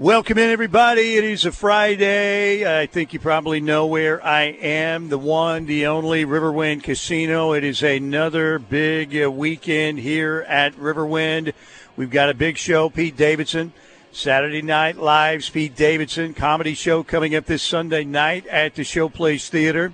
Welcome in, everybody. It is a Friday. I think you probably know where I am. The one, the only Riverwind Casino. It is another big uh, weekend here at Riverwind. We've got a big show. Pete Davidson, Saturday Night Live's Pete Davidson comedy show coming up this Sunday night at the Showplace Theater.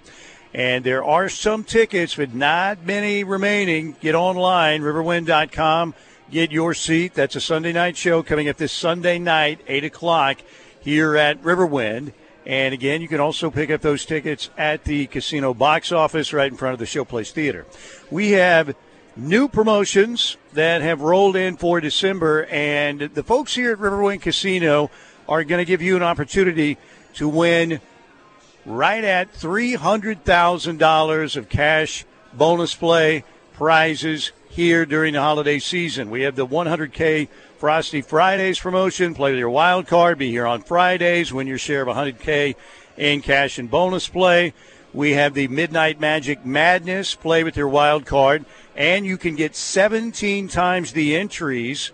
And there are some tickets, but not many remaining. Get online, riverwind.com get your seat. That's a Sunday night show coming up this Sunday night, 8 o'clock, here at Riverwind. And again, you can also pick up those tickets at the casino box office right in front of the Showplace Theater. We have new promotions that have rolled in for December, and the folks here at Riverwind Casino are going to give you an opportunity to win right at $300,000 of cash bonus play prizes here during the holiday season. We have the 100K Frosty Fridays promotion. Play with your wild card. Be here on Fridays. Win your share of 100K in cash and bonus play. We have the Midnight Magic Madness. Play with your wild card. And you can get 17 times the entries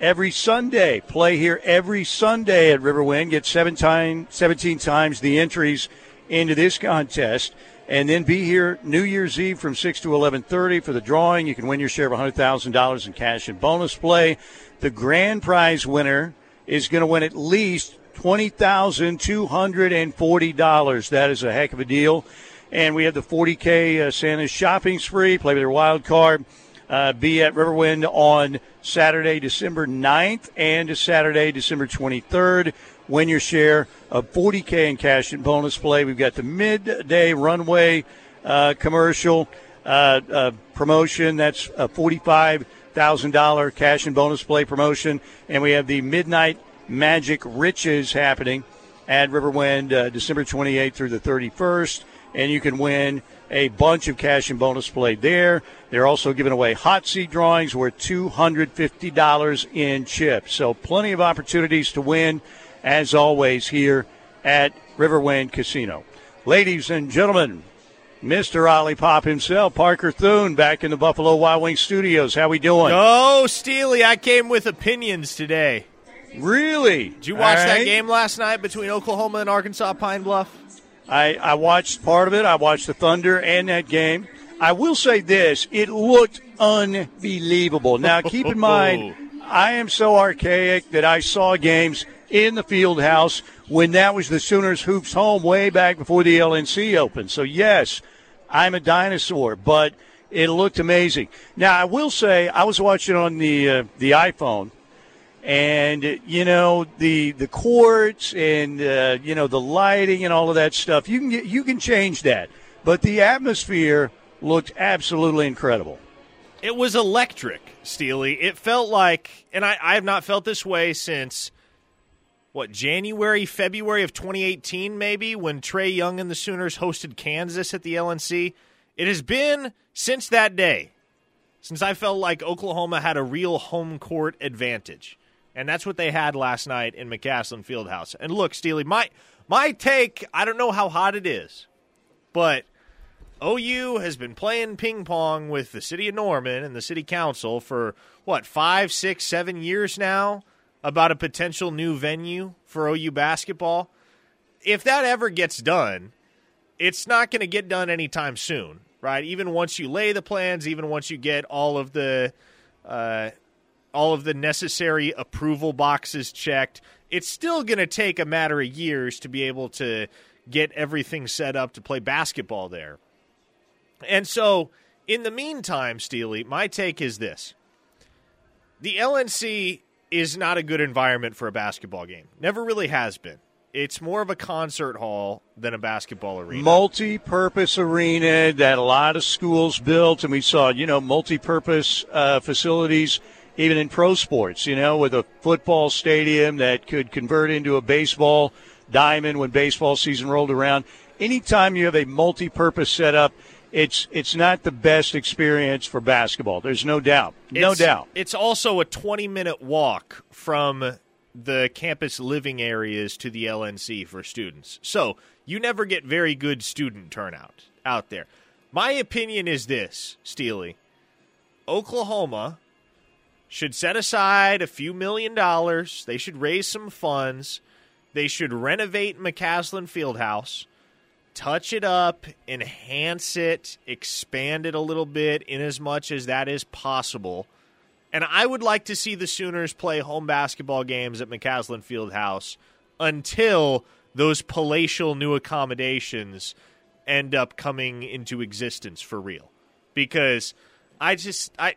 every Sunday. Play here every Sunday at Riverwind. Get seven time, 17 times the entries into this contest and then be here New Year's Eve from 6 to 11:30 for the drawing. You can win your share of $100,000 in cash and bonus play. The grand prize winner is going to win at least $20,240. That is a heck of a deal. And we have the 40K uh, Santa's shopping spree. Play with your wild card. Uh, be at Riverwind on Saturday, December 9th and Saturday, December 23rd win your share of 40K in cash and bonus play. We've got the midday runway uh, commercial uh, uh, promotion. That's a $45,000 cash and bonus play promotion. And we have the Midnight Magic Riches happening at Riverwind uh, December 28th through the 31st. And you can win a bunch of cash and bonus play there. They're also giving away hot seat drawings worth $250 in chips. So plenty of opportunities to win as always, here at Riverwind Casino. Ladies and gentlemen, Mr. Ollie Pop himself, Parker Thune, back in the Buffalo Wild Wings studios. How we doing? Oh, Steely, I came with opinions today. Really? Did you watch right. that game last night between Oklahoma and Arkansas Pine Bluff? I, I watched part of it. I watched the Thunder and that game. I will say this: it looked unbelievable. Now, keep in mind, I am so archaic that I saw games in the field house when that was the Sooners hoops home way back before the LNC opened. So yes, I'm a dinosaur, but it looked amazing. Now I will say I was watching on the uh, the iPhone, and you know the the courts and uh, you know the lighting and all of that stuff. You can get, you can change that, but the atmosphere looked absolutely incredible. It was electric, Steely. It felt like, and I, I have not felt this way since what January, February of 2018, maybe when Trae Young and the Sooners hosted Kansas at the LNC. It has been since that day, since I felt like Oklahoma had a real home court advantage, and that's what they had last night in McCasland Fieldhouse. And look, Steely, my my take, I don't know how hot it is, but OU has been playing ping pong with the city of Norman and the city council for what five, six, seven years now about a potential new venue for OU basketball. If that ever gets done, it's not going to get done anytime soon, right? Even once you lay the plans, even once you get all of the uh, all of the necessary approval boxes checked, it's still going to take a matter of years to be able to get everything set up to play basketball there. And so, in the meantime, Steely, my take is this: the LNC is not a good environment for a basketball game. Never really has been. It's more of a concert hall than a basketball arena. Multi-purpose arena that a lot of schools built, and we saw, you know, multi-purpose uh, facilities even in pro sports. You know, with a football stadium that could convert into a baseball diamond when baseball season rolled around. Anytime you have a multi-purpose setup – it's it's not the best experience for basketball. There's no doubt. No it's, doubt. It's also a 20 minute walk from the campus living areas to the LNC for students. So you never get very good student turnout out there. My opinion is this, Steely. Oklahoma should set aside a few million dollars. They should raise some funds. They should renovate McCasland Fieldhouse, touch it up, enhance it, expand it a little bit in as much as that is possible. And I would like to see the Sooners play home basketball games at McCasland Fieldhouse until those palatial new accommodations end up coming into existence for real. Because I just I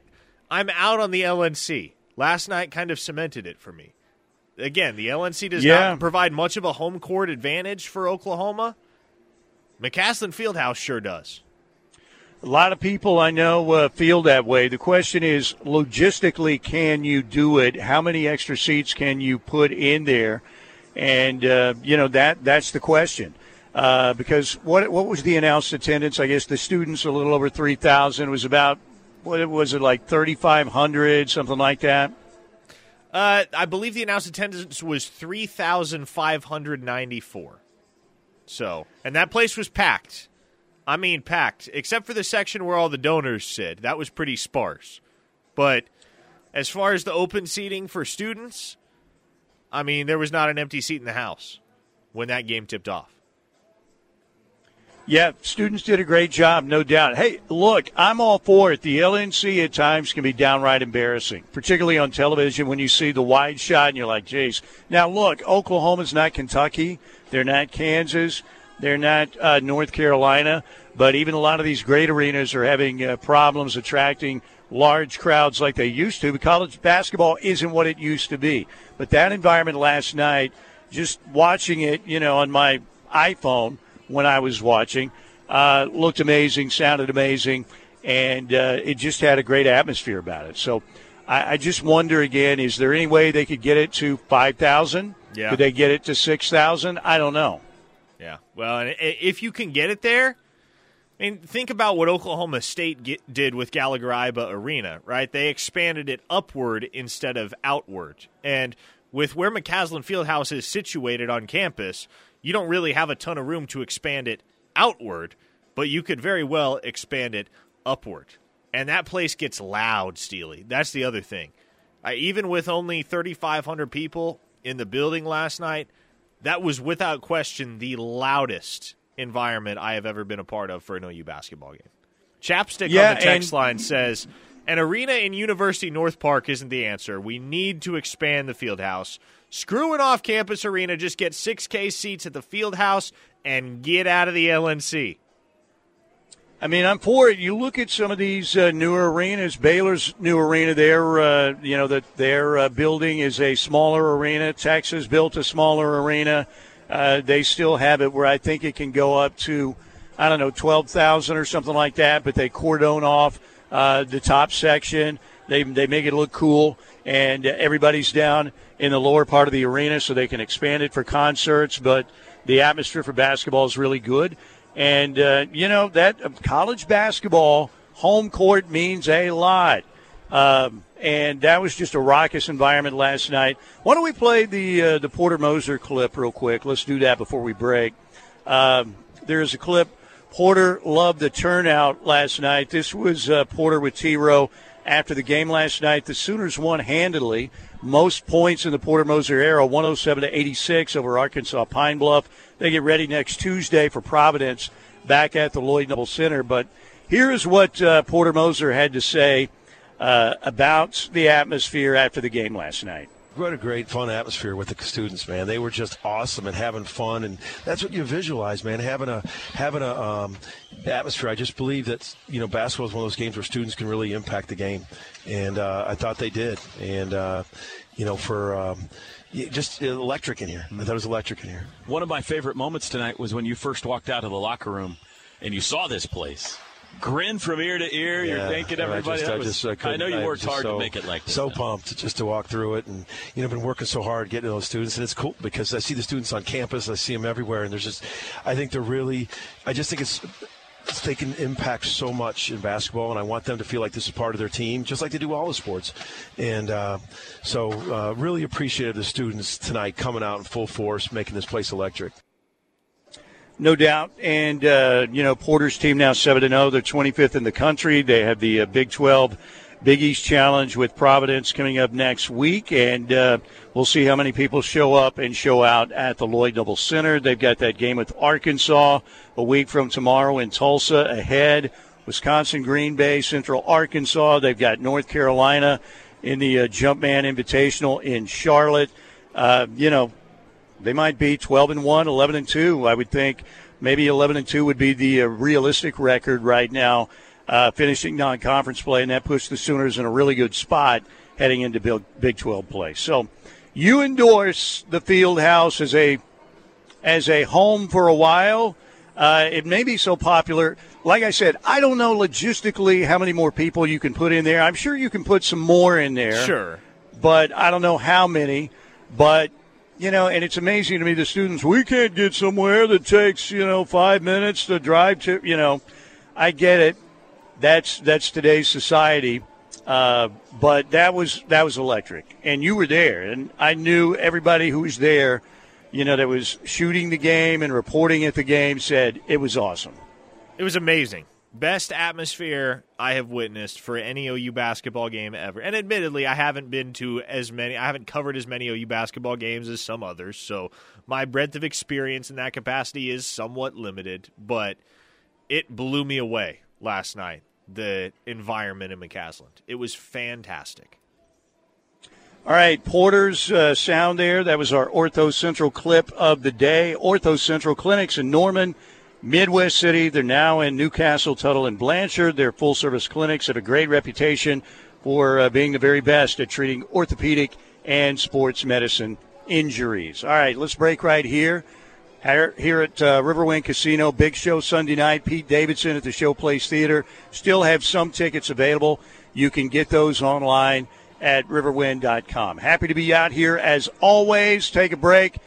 I'm out on the LNC. Last night kind of cemented it for me. Again, the LNC does Yeah. not provide much of a home court advantage for Oklahoma. McCasland Fieldhouse sure does. A lot of people I know uh, feel that way. The question is, logistically, can you do it? How many extra seats can you put in there? And uh, you know that that's the question. Uh, because what what was the announced attendance? I guess the students a little over three thousand. Was about what was it like thirty five hundred something like that. Uh, I believe the announced attendance was 3,594. So, and that place was packed. I mean, packed, except for the section where all the donors sit. That was pretty sparse. But as far as the open seating for students, I mean, there was not an empty seat in the house when that game tipped off. Yeah, students did a great job, no doubt. Hey, look, I'm all for it. The LNC at times can be downright embarrassing, particularly on television when you see the wide shot and you're like, geez. Now, look, Oklahoma's not Kentucky. They're not Kansas. They're not uh, North Carolina. But even a lot of these great arenas are having uh, problems attracting large crowds like they used to. College basketball isn't what it used to be. But that environment last night, just watching it, you know, on my iPhone – when I was watching. Uh, looked amazing, sounded amazing, and uh, it just had a great atmosphere about it. So I, I, just wonder again: is there any way they could get it to five thousand? Yeah. Could they get it to six thousand? I don't know. Yeah. Well, if you can get it there. I mean, think about what Oklahoma State get, did with Gallagher Iba Arena, right? They expanded it upward instead of outward. And with where McCasland Fieldhouse is situated on campus, you don't really have a ton of room to expand it outward, but you could very well expand it upward. And that place gets loud, Steely. That's the other thing. I, even with only 3,500 people in the building last night, that was without question the loudest environment I have ever been a part of for an OU basketball game. Chapstick Yeah, on the text and- line says an arena in University North Park isn't the answer. We need to expand the field house. Screw an off campus arena, just get 6K seats at the field house and get out of the LNC. I mean, I'm for it. You look at some of these uh, newer arenas. Baylor's new arena, their uh, you know that their uh, building is a smaller arena. Texas built a smaller arena. Uh, they still have it where I think it can go up to, I don't know, twelve thousand or something like that. But they cordon off uh, the top section. They they make it look cool, and everybody's down in the lower part of the arena so they can expand it for concerts. But the atmosphere for basketball is really good. And, uh, you know, that uh, college basketball home court means a lot. Um, and that was just a raucous environment last night. Why don't we play the uh, the Porter Moser clip real quick? Let's do that before we break. Um, there's a clip. Porter loved the turnout last night. This was uh, Porter with T Row after the game last night. The Sooners won handily. Most points in the Porter Moser era, 107 to 86 over Arkansas Pine Bluff. They get ready next Tuesday for Providence back at the Lloyd Noble Center. But here is what uh, Porter Moser had to say uh, about the atmosphere after the game last night. What a great fun atmosphere with the students, man. They were just awesome and having fun, and that's what you visualize, man. Having a having a um, atmosphere. I just believe that you know basketball is one of those games where students can really impact the game, and uh, I thought they did. And uh, you know, for um, just electric in here. I thought it was electric in here. One of my favorite moments tonight was when you first walked out of the locker room and you saw this place. Grin from ear to ear. You're Yeah, thanking I everybody. just- I was- just, uh, I couldn't- know you worked hard so- to make it like this. So man. pumped just to walk through it, and you know, been working so hard getting to those students, and it's cool because I see the students on campus, I see them everywhere, and there's just, I think they're really, I just think it's. They can impact so much in basketball, and I want them to feel like this is part of their team, just like they do all the sports. And uh, so, uh, really appreciated the students tonight coming out in full force, making this place electric. No doubt. And, uh, you know, Porter's team now 7 0. They're 25th in the country. They have the uh, Big 12 Big East Challenge with Providence coming up next week, and uh, we'll see how many people show up and show out at the Lloyd Noble Center. They've got that game with Arkansas a week from tomorrow in Tulsa ahead. Wisconsin, Green Bay, Central Arkansas. They've got North Carolina in the uh, Jumpman Invitational in Charlotte. Uh, you know, they might be 12 and 1, 11 and 2. I would think maybe 11 and 2 would be the uh, realistic record right now uh, finishing non-conference play, and that puts the Sooners in a really good spot heading into Big 12 play. So, you endorse the Field House as a as a home for a while. Uh, it may be so popular. Like I said, I don't know logistically how many more people you can put in there. I'm sure you can put some more in there. Sure. But I don't know how many. But you know, and it's amazing to me the students. We can't get somewhere that takes you know five minutes to drive to. You know, I get it that's that's today's society. Uh, but that was that was electric, and you were there, and I knew everybody who was there. You know, that was shooting the game and reporting at the game said it was awesome. It was amazing. Best atmosphere I have witnessed for any OU basketball game ever. And admittedly, I haven't been to as many, I haven't covered as many OU basketball games as some others. So my breadth of experience in that capacity is somewhat limited, but it blew me away last night the environment in McCasland. It was fantastic. All right, Porter's uh, sound there. That was our Ortho Central clip of the day. Ortho Central Clinics in Norman, Midwest City. They're now in Newcastle, Tuttle, and Blanchard. They're full service clinics have a great reputation for uh, being the very best at treating orthopedic and sports medicine injuries. All right, let's break right here here at uh, Riverwind Casino. Big show Sunday night. Pete Davidson at the Showplace Theater. Still have some tickets available. You can get those online at riverwind.com. Happy to be out here as always. Take a break.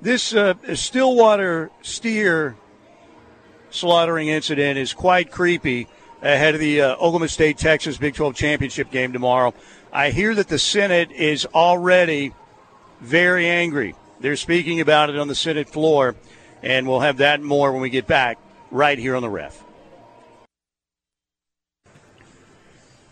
This uh, Stillwater steer slaughtering incident is quite creepy ahead of the uh, Oklahoma State Texas Big 12 championship game tomorrow. I hear that the Senate is already very angry. They're speaking about it on the Senate floor and we'll have that more when we get back right here on the ref.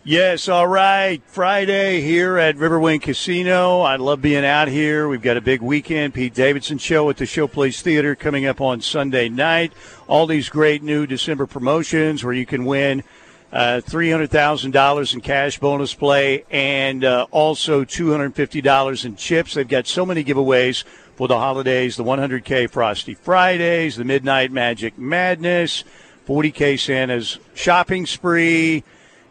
Yes, all right. Friday here at Riverwind Casino. I love being out here. We've got a big weekend. Pete Davidson show at the Showplace Theater coming up on Sunday night. All these great new December promotions where you can win uh, $300,000 in cash bonus play and uh, also $250 in chips. They've got so many giveaways for the holidays the 100K Frosty Fridays, the Midnight Magic Madness, 40K Santa's Shopping Spree,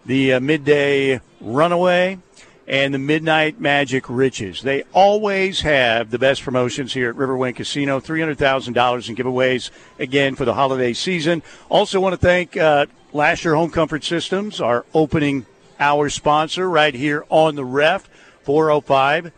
the uh, Midday Runaway, and the Midnight Magic Riches. They always have the best promotions here at Riverwind Casino $300,000 in giveaways again for the holiday season. Also, want to thank uh, Lasher Home Comfort Systems, our opening hour sponsor, right here on the ref, 405-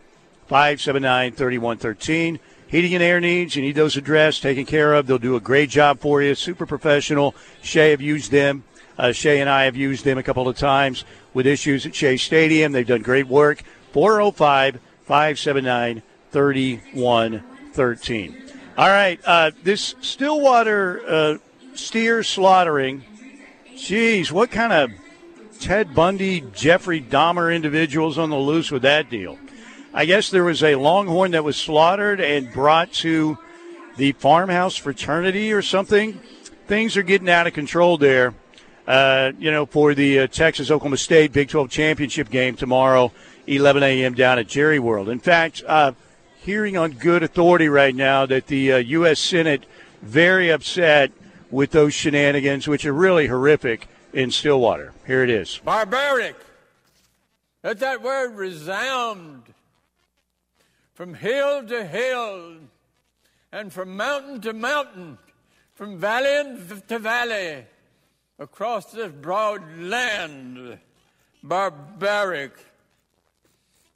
579 3113. Heating and air needs, you need those addressed, taken care of. They'll do a great job for you. Super professional. Shay have used them. Uh, Shay and I have used them a couple of times with issues at Shea Stadium. They've done great work. 405 579 3113. All right. Uh, this Stillwater uh, steer slaughtering, geez, what kind of Ted Bundy, Jeffrey Dahmer individuals on the loose with that deal? I guess there was a longhorn that was slaughtered and brought to the farmhouse fraternity or something. Things are getting out of control there. Uh, you know, for the uh, Texas Oklahoma State Big 12 championship game tomorrow, 11 a.m. down at Jerry World. In fact, uh, hearing on good authority right now that the U.S. Uh, Senate very upset with those shenanigans, which are really horrific in Stillwater. Here it is. Barbaric. Let that word resound from hill to hill, and from mountain to mountain, from valley to valley, across this broad land. Barbaric,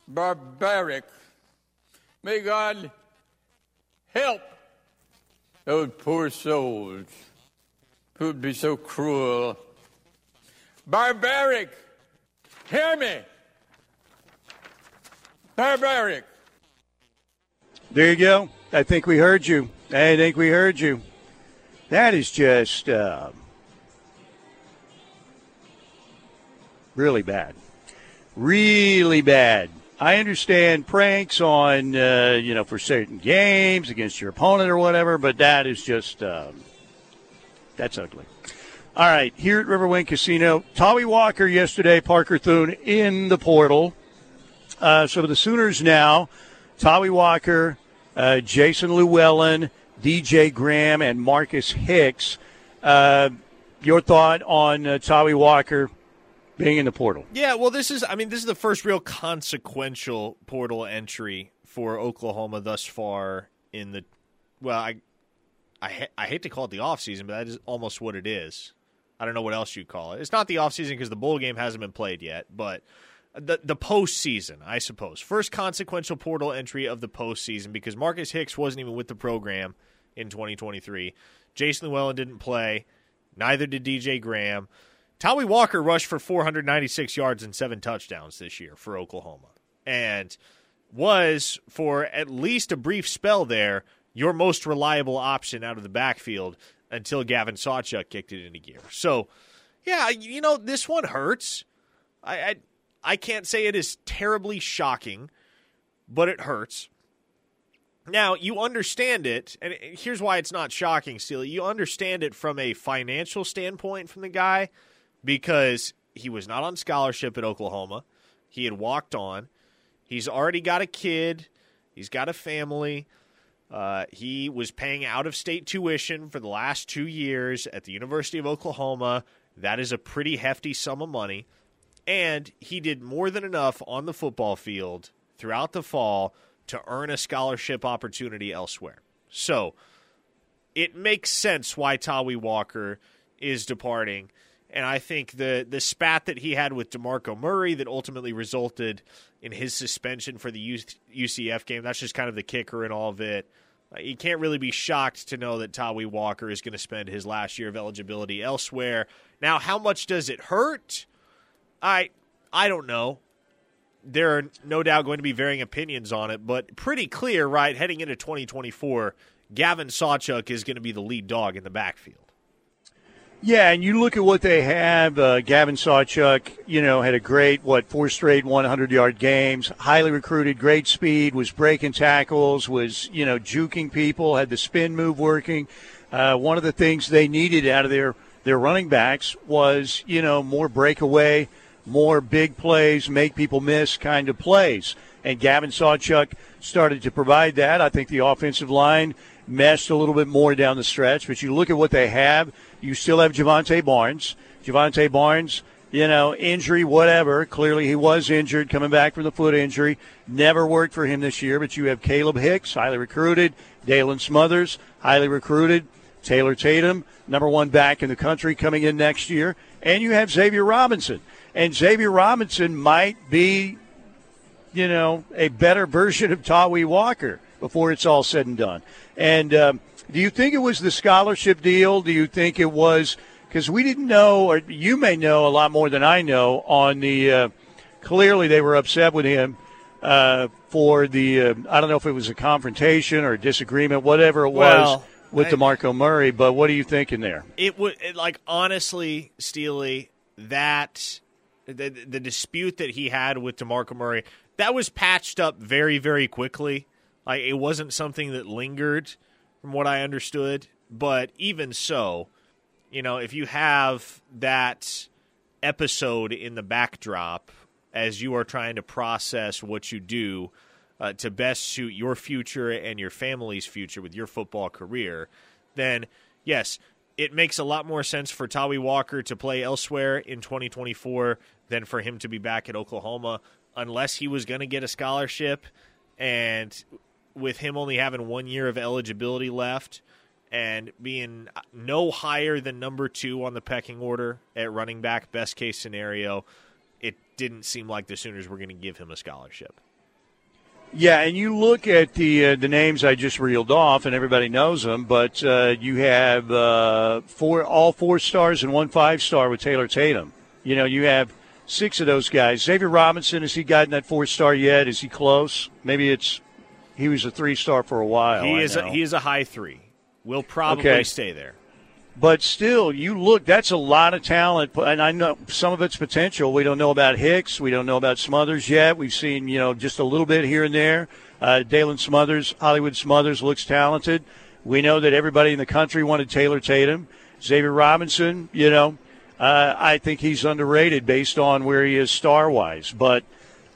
barbaric. May God help those poor souls who would be so cruel. Barbaric, hear me. Barbaric. There you go. I think we heard you. I think we heard you. That is just uh, really bad. really bad. I understand pranks on, uh, you know, for certain games against your opponent or whatever, but that is just, um, that's ugly. All right, here at Riverwind Casino, Tawee Walker yesterday, Parker Thune in the portal. Uh, so the Sooners now, Tawee Walker, uh, Jason Llewellyn, DJ Graham, and Marcus Hicks. Uh, your thought on uh, Tawee Walker being in the portal? Yeah, well, this is, I mean, this is the first real consequential portal entry for Oklahoma thus far in the, well, I, I, ha- I hate to call it the offseason, but that is almost what it is. I don't know what else you call it. It's not the offseason because the bowl game hasn't been played yet, but the the postseason, I suppose. First consequential portal entry of the postseason because Marcus Hicks wasn't even with the program in 2023. Jason Llewellyn didn't play. Neither did DJ Graham. Tommy Walker rushed for 496 yards and seven touchdowns this year for Oklahoma, and was for at least a brief spell there your most reliable option out of the backfield until Gavin Sawchuk kicked it into gear. So, yeah, you know this one hurts. I, I I can't say it is terribly shocking, but it hurts. Now, you understand it, and here's why it's not shocking, Steely. You understand it from a financial standpoint from the guy because he was not on scholarship at Oklahoma. He had walked on. He's already got a kid, he's got a family. Uh, he was paying out of state tuition for the last two years at the University of Oklahoma. That is a pretty hefty sum of money. And he did more than enough on the football field throughout the fall to earn a scholarship opportunity elsewhere. So it makes sense why Tawee Walker is departing. And I think the the spat that he had with DeMarco Murray that ultimately resulted in his suspension for the UCF game, that's just kind of the kicker in all of it. You can't really be shocked to know that Tawee Walker is going to spend his last year of eligibility elsewhere. Now, how much does it hurt? I I don't know. There are no doubt going to be varying opinions on it, but pretty clear, right? Heading into 2024, Gavin Sawchuk is going to be the lead dog in the backfield. Yeah, and you look at what they have. Uh, Gavin Sawchuk, you know, had a great, what, four straight 100 yard games, highly recruited, great speed, was breaking tackles, was, you know, juking people, had the spin move working. Uh, one of the things they needed out of their, their running backs was, you know, more breakaway, more big plays, make people miss kind of plays. And Gavin Sawchuk started to provide that. I think the offensive line meshed a little bit more down the stretch. But you look at what they have. You still have Jovantae Barnes. Jovantae Barnes, you know, injury, whatever. Clearly he was injured coming back from the foot injury. Never worked for him this year. But you have Kalib Hicks, highly recruited. Daylan Smothers, highly recruited. Taylor Tatum, number one back in the country coming in next year. And you have Xavier Robinson. And Xavier Robinson might be, you know, a better version of Tawee Walker before it's all said and done. And um, do you think it was the scholarship deal? Do you think it was because we didn't know, or you may know a lot more than I know on the. Uh, clearly, they were upset with him uh, for the. Uh, I don't know if it was a confrontation or a disagreement, whatever it well, was with I, DeMarco Murray. But what are you thinking there? It would like honestly, Steely, that the, the dispute that he had with DeMarco Murray, that was patched up very, very quickly. Like it wasn't something that lingered, from what I understood. But even so, you know, if you have that episode in the backdrop as you are trying to process what you do uh, to best suit your future and your family's future with your football career, then yes, it makes a lot more sense for Tawee Walker to play elsewhere in 2024 than for him to be back at Oklahoma, unless he was going to get a scholarship. And with him only having one year of eligibility left and being no higher than number two on the pecking order at running back, best case scenario, it didn't seem like the Sooners were going to give him a scholarship. Yeah, and you look at the uh, the names I just reeled off, and everybody knows them. But uh, you have uh, four all four stars and one five star with Taylor Tatum. You know, you have six of those guys. Xavier Robinson has he gotten that four star yet? Is he close? Maybe it's he was a three star for a while. He I is know. a, he is a high three. Will probably Okay. stay there. but still, you look, that's a lot of talent. And I know some of it's potential. We don't know about Hicks. We don't know about Smothers yet. We've seen, you know, just a little bit here and there. Uh, Daylan Smothers, Hollywood Smothers looks talented. We know that everybody in the country wanted Taylor Tatum. Xavier Robinson, you know, uh, I think he's underrated based on where he is star wise. But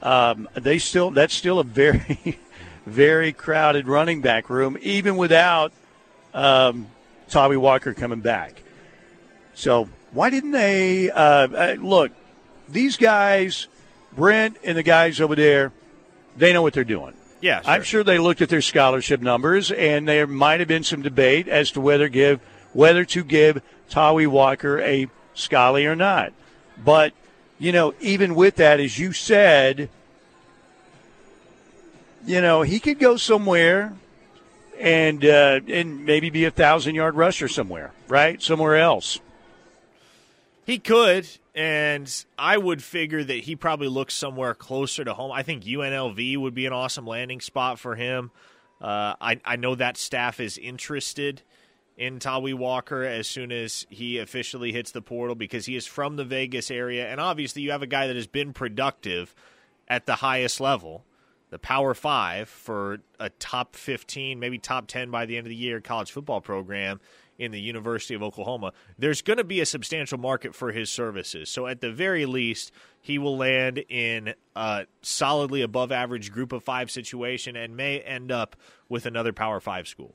um, they still, that's still a very, very crowded running back room, even without um, Tawee Walker coming back. So why didn't they uh, uh, look? These guys, Brent and the guys over there, they know what they're doing. Yeah, sure. I'm sure they looked at their scholarship numbers, and there might have been some debate as to whether give whether to give Tawee Walker a Scully or not. But you know, even with that, as you said, you know, he could go somewhere and uh, and maybe be a thousand yard rusher somewhere, right? Somewhere else. He could, and I would figure that he probably looks somewhere closer to home. I think UNLV would be an awesome landing spot for him. Uh, I I know that staff is interested in Tawee Walker as soon as he officially hits the portal because he is from the Vegas area, and obviously you have a guy that has been productive at the highest level the Power Five for a top 15, maybe top 10 by the end of the year college football program in the University of Oklahoma, there's going to be a substantial market for his services. So, at the very least, he will land in a solidly above average group of five situation and may end up with another Power Five school.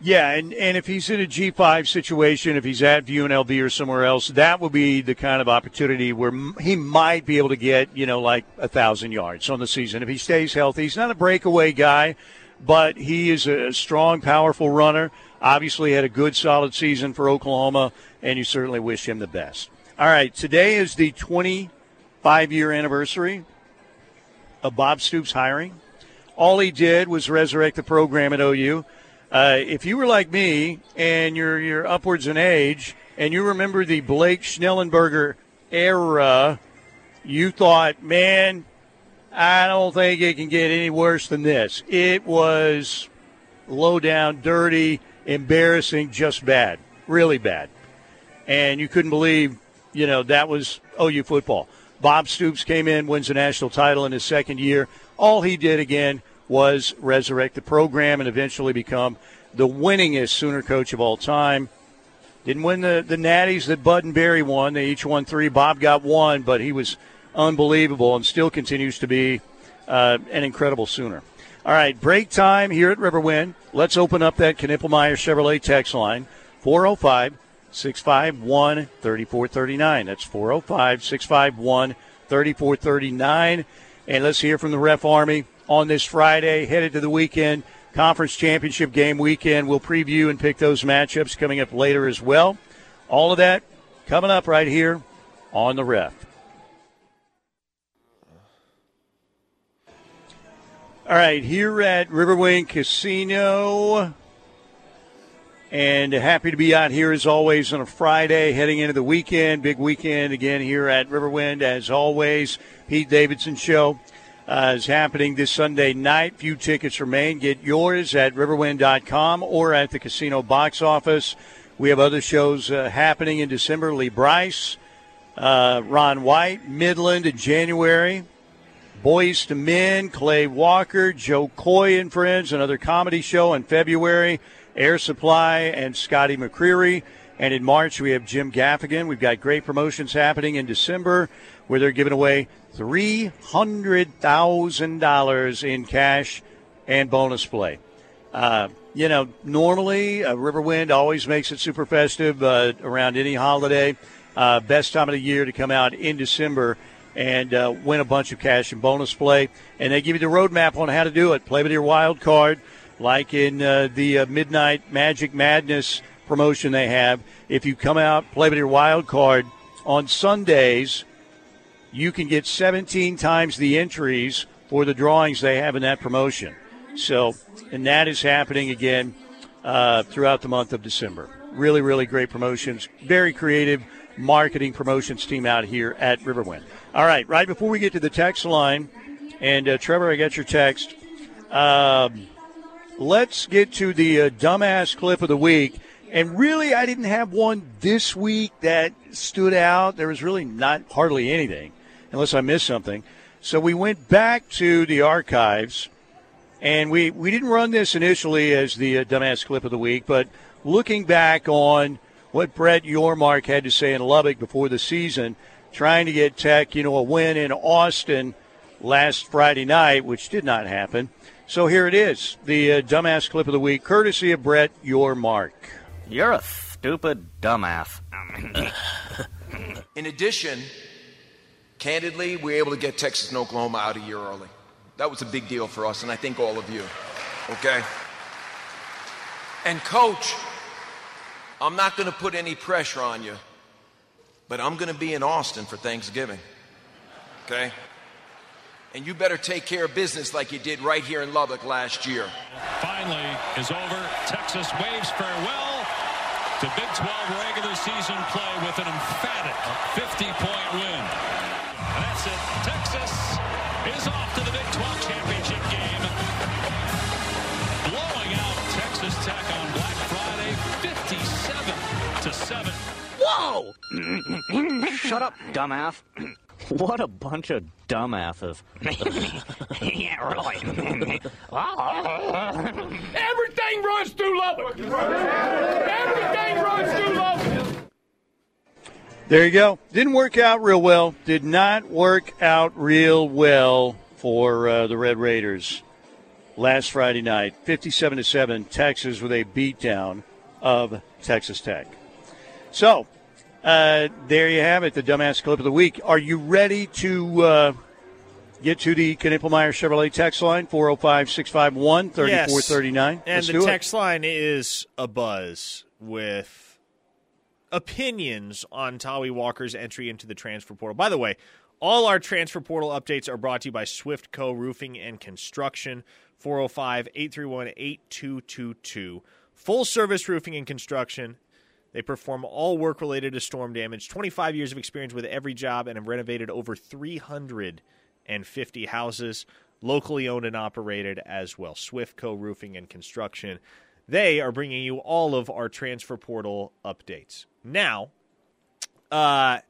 Yeah, and, and if he's in a G5 situation, if he's at UNLV or somewhere else, that would be the kind of opportunity where he might be able to get, you know, like a 1,000 yards on the season. If he stays healthy, he's not a breakaway guy, but he is a strong, powerful runner. Obviously, had a good, solid season for Oklahoma, and you certainly wish him the best. All right, today is the 25 year anniversary of Bob Stoops hiring. All he did was resurrect the program at OU. Uh, if you were like me and you're you're upwards in age and you remember the Blake Schnellenberger era, you thought, man, I don't think it can get any worse than this. It was low down, dirty, embarrassing, just bad, really bad, and you couldn't believe, you know, that was OU football. Bob Stoops came in, wins the national title in his second year. All he did again was resurrect the program and eventually become the winningest Sooner coach of all time. Didn't win the, the natties that Bud and Barry won. They each won three. Bob got one, but he was unbelievable and still continues to be uh, an incredible Sooner. All right, break time here at Riverwind. Let's open up that Knippelmeyer Chevrolet text line 405 651 3439. That's 405 651 3439. And let's hear from the Ref Army on this Friday, headed to the weekend. Conference Championship game weekend. We'll preview and pick those matchups coming up later as well. All of that coming up right here on the ref. All right, here at Riverwind Casino. And happy to be out here as always on a Friday, heading into the weekend. Big weekend again here at Riverwind, as always. Pete Davidson Show uh, is happening this Sunday night. Few tickets remain. Get yours at riverwind.com or at the casino box office. We have other shows uh, happening in December. Lee Brice, uh, Ron White, Midland in January. Boyz II Men, Clay Walker, Jo Koy and Friends, another comedy show in February. Air Supply and Scotty McCreery. And in March, we have Jim Gaffigan. We've got great promotions happening in December where they're giving away $300,000 in cash and bonus play. Uh, you know, normally uh, Riverwind always makes it super festive uh, around any holiday. Uh, best time of the year to come out in December and uh, win a bunch of cash and bonus play. And they give you the roadmap on how to do it. Play with your wild card, like in uh, the Midnight Magic Madness promotion they have. If you come out, play with your wild card on Sundays you can get 17 times the entries for the drawings they have in that promotion. So, and that is happening again uh, throughout the month of December. Really, really great promotions. Very creative marketing promotions team out here at Riverwind. All right, right before we get to the text line, and uh, Trevor, I got your text. Um, let's get to the uh, dumbass clip of the week. And really, I didn't have one this week that stood out. There was really not hardly anything, unless I missed something. So we went back to the archives, and we, we didn't run this initially as the uh, dumbass clip of the week, but looking back on what Brett Yormark had to say in Lubbock before the season, trying to get Tech, you know, a win in Austin last Friday night, which did not happen. So here it is, the uh, dumbass clip of the week, courtesy of Brett Yormark. You're a stupid dumbass. In addition, candidly, we were able to get Texas and Oklahoma out a year early. That was a big deal for us, and I think all of you. Okay? And, coach, I'm not going to put any pressure on you, but I'm going to be in Austin for Thanksgiving. Okay? And you better take care of business like you did right here in Lubbock last year. Finally is over. Texas waves farewell to Big 12 regular season play with an emphatic 50-point win. Whoa! Shut up, dumbass. What a bunch of dumbasses. yeah, really. Everything runs through Lubbock. Everything runs through Lubbock. There you go. Didn't work out real well. Did not work out real well for uh, the Red Raiders last Friday night. 57 to 7, Texas with a beatdown of Texas Tech. So, uh, there you have it, the dumbass clip of the week. Are you ready to uh, get to the Knippelmeyer Chevrolet text line, 405 651 3439? And the text line is a buzz with opinions on Tawee Walker's entry into the transfer portal. By the way, all our transfer portal updates are brought to you by Swift Co. Roofing and Construction, 405 831 8222. Full service roofing and construction. They perform all work related to storm damage. 25 years of experience with every job and have renovated over 350 houses, locally owned and operated as well. Swift Co. Roofing and Construction. They are bringing you all of our transfer portal updates. Now, uh,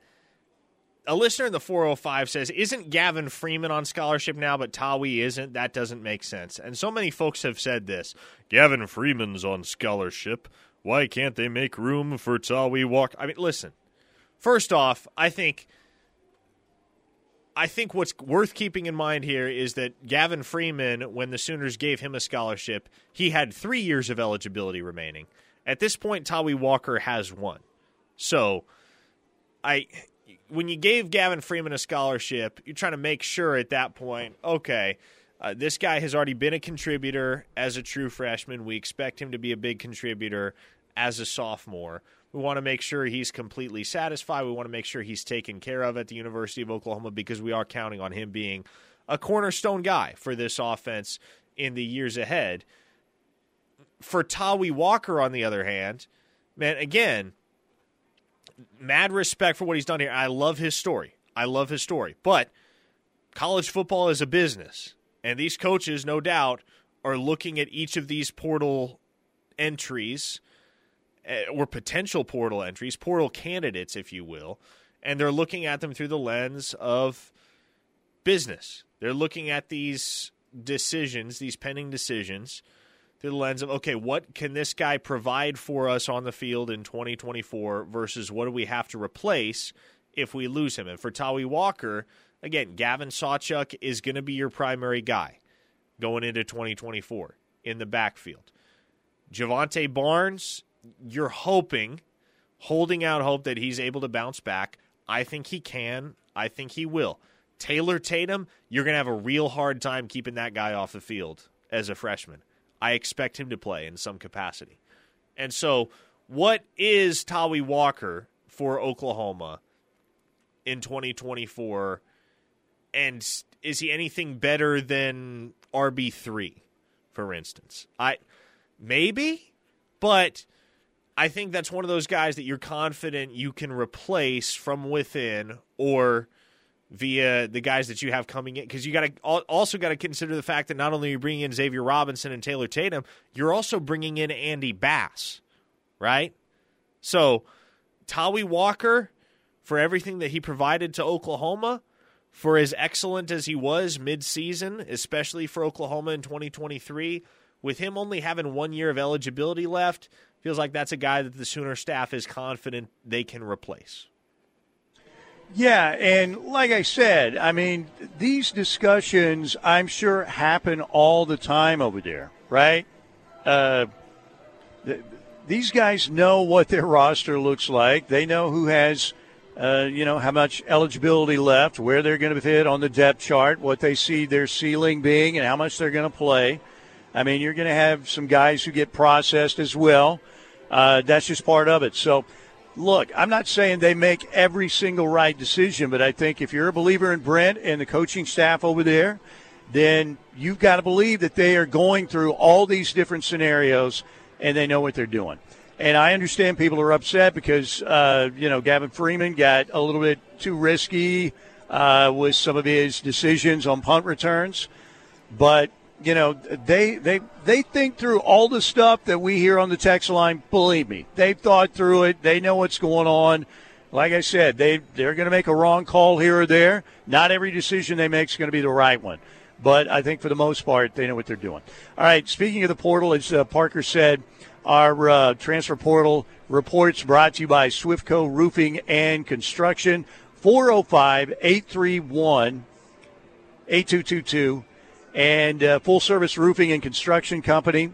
a listener in the 405 says, Isn't Gavin Freeman on scholarship now, but Tawee isn't? That doesn't make sense. And so many folks have said this Gavin Freeman's on scholarship. Why can't they make room for Tawee Walker? I mean, listen. First off, I think I think what's worth keeping in mind here is that Gavin Freeman, when the Sooners gave him a scholarship, he had three years of eligibility remaining. At this point, Tawee Walker has one. So, I when you gave Gavin Freeman a scholarship, you're trying to make sure at that point, okay, uh, this guy has already been a contributor as a true freshman. We expect him to be a big contributor as a sophomore. We want to make sure he's completely satisfied. We want to make sure he's taken care of at the University of Oklahoma because we are counting on him being a cornerstone guy for this offense in the years ahead. For Tawee Walker, on the other hand, man, again, mad respect for what he's done here. I love his story. I love his story. But college football is a business. And these coaches, no doubt, are looking at each of these portal entries eh, or potential portal entries, portal candidates, if you will, and they're looking at them through the lens of business. They're looking at these decisions, these pending decisions, through the lens of okay, what can this guy provide for us on the field in 2024 versus what do we have to replace if we lose him? And for Tawee Walker, again, Gavin Sawchuk is going to be your primary guy going into 2024 in the backfield. Jovantae Barnes, you're hoping, holding out hope that he's able to bounce back. I think he can. I think he will. Taylor Tatum, you're going to have a real hard time keeping that guy off the field as a freshman. I expect him to play in some capacity. And so, what is Tawee Walker for Oklahoma in 2024? And is he anything better than RB3, for instance? I maybe, but I think that's one of those guys that you're confident you can replace from within or via the guys that you have coming in because you got to also got to consider the fact that not only are you bringing in Xavier Robinson and Taylor Tatum, you're also bringing in Andy Bass, right? So, Tawee Walker, for everything that he provided to Oklahoma, for as excellent as he was mid-season, especially for Oklahoma in 2023, with him only having one year of eligibility left, feels like that's a guy that the Sooner staff is confident they can replace. Yeah, and like I said, I mean, these discussions, I'm sure, happen all the time over there, right? Uh, th- these guys know what their roster looks like. They know who has, uh, you know, how much eligibility left, where they're going to fit on the depth chart, what they see their ceiling being, and how much they're going to play. I mean, you're going to have some guys who get processed as well. Uh, that's just part of it. So, look, I'm not saying they make every single right decision, but I think if you're a believer in Brent and the coaching staff over there, then you've got to believe that they are going through all these different scenarios and they know what they're doing. And I understand people are upset because, uh, you know, Gavin Freeman got a little bit too risky uh, with some of his decisions on punt returns. But you know, they they they think through all the stuff that we hear on the text line. Believe me, they've thought through it. They know what's going on. Like I said, they they're going to make a wrong call here or there. Not every decision they make is going to be the right one, but I think for the most part they know what they're doing. All right. Speaking of the portal, as uh, Parker said, our uh, transfer portal reports brought to you by Swiftco Roofing and Construction. 405 831 8222 and uh, full service roofing and construction company.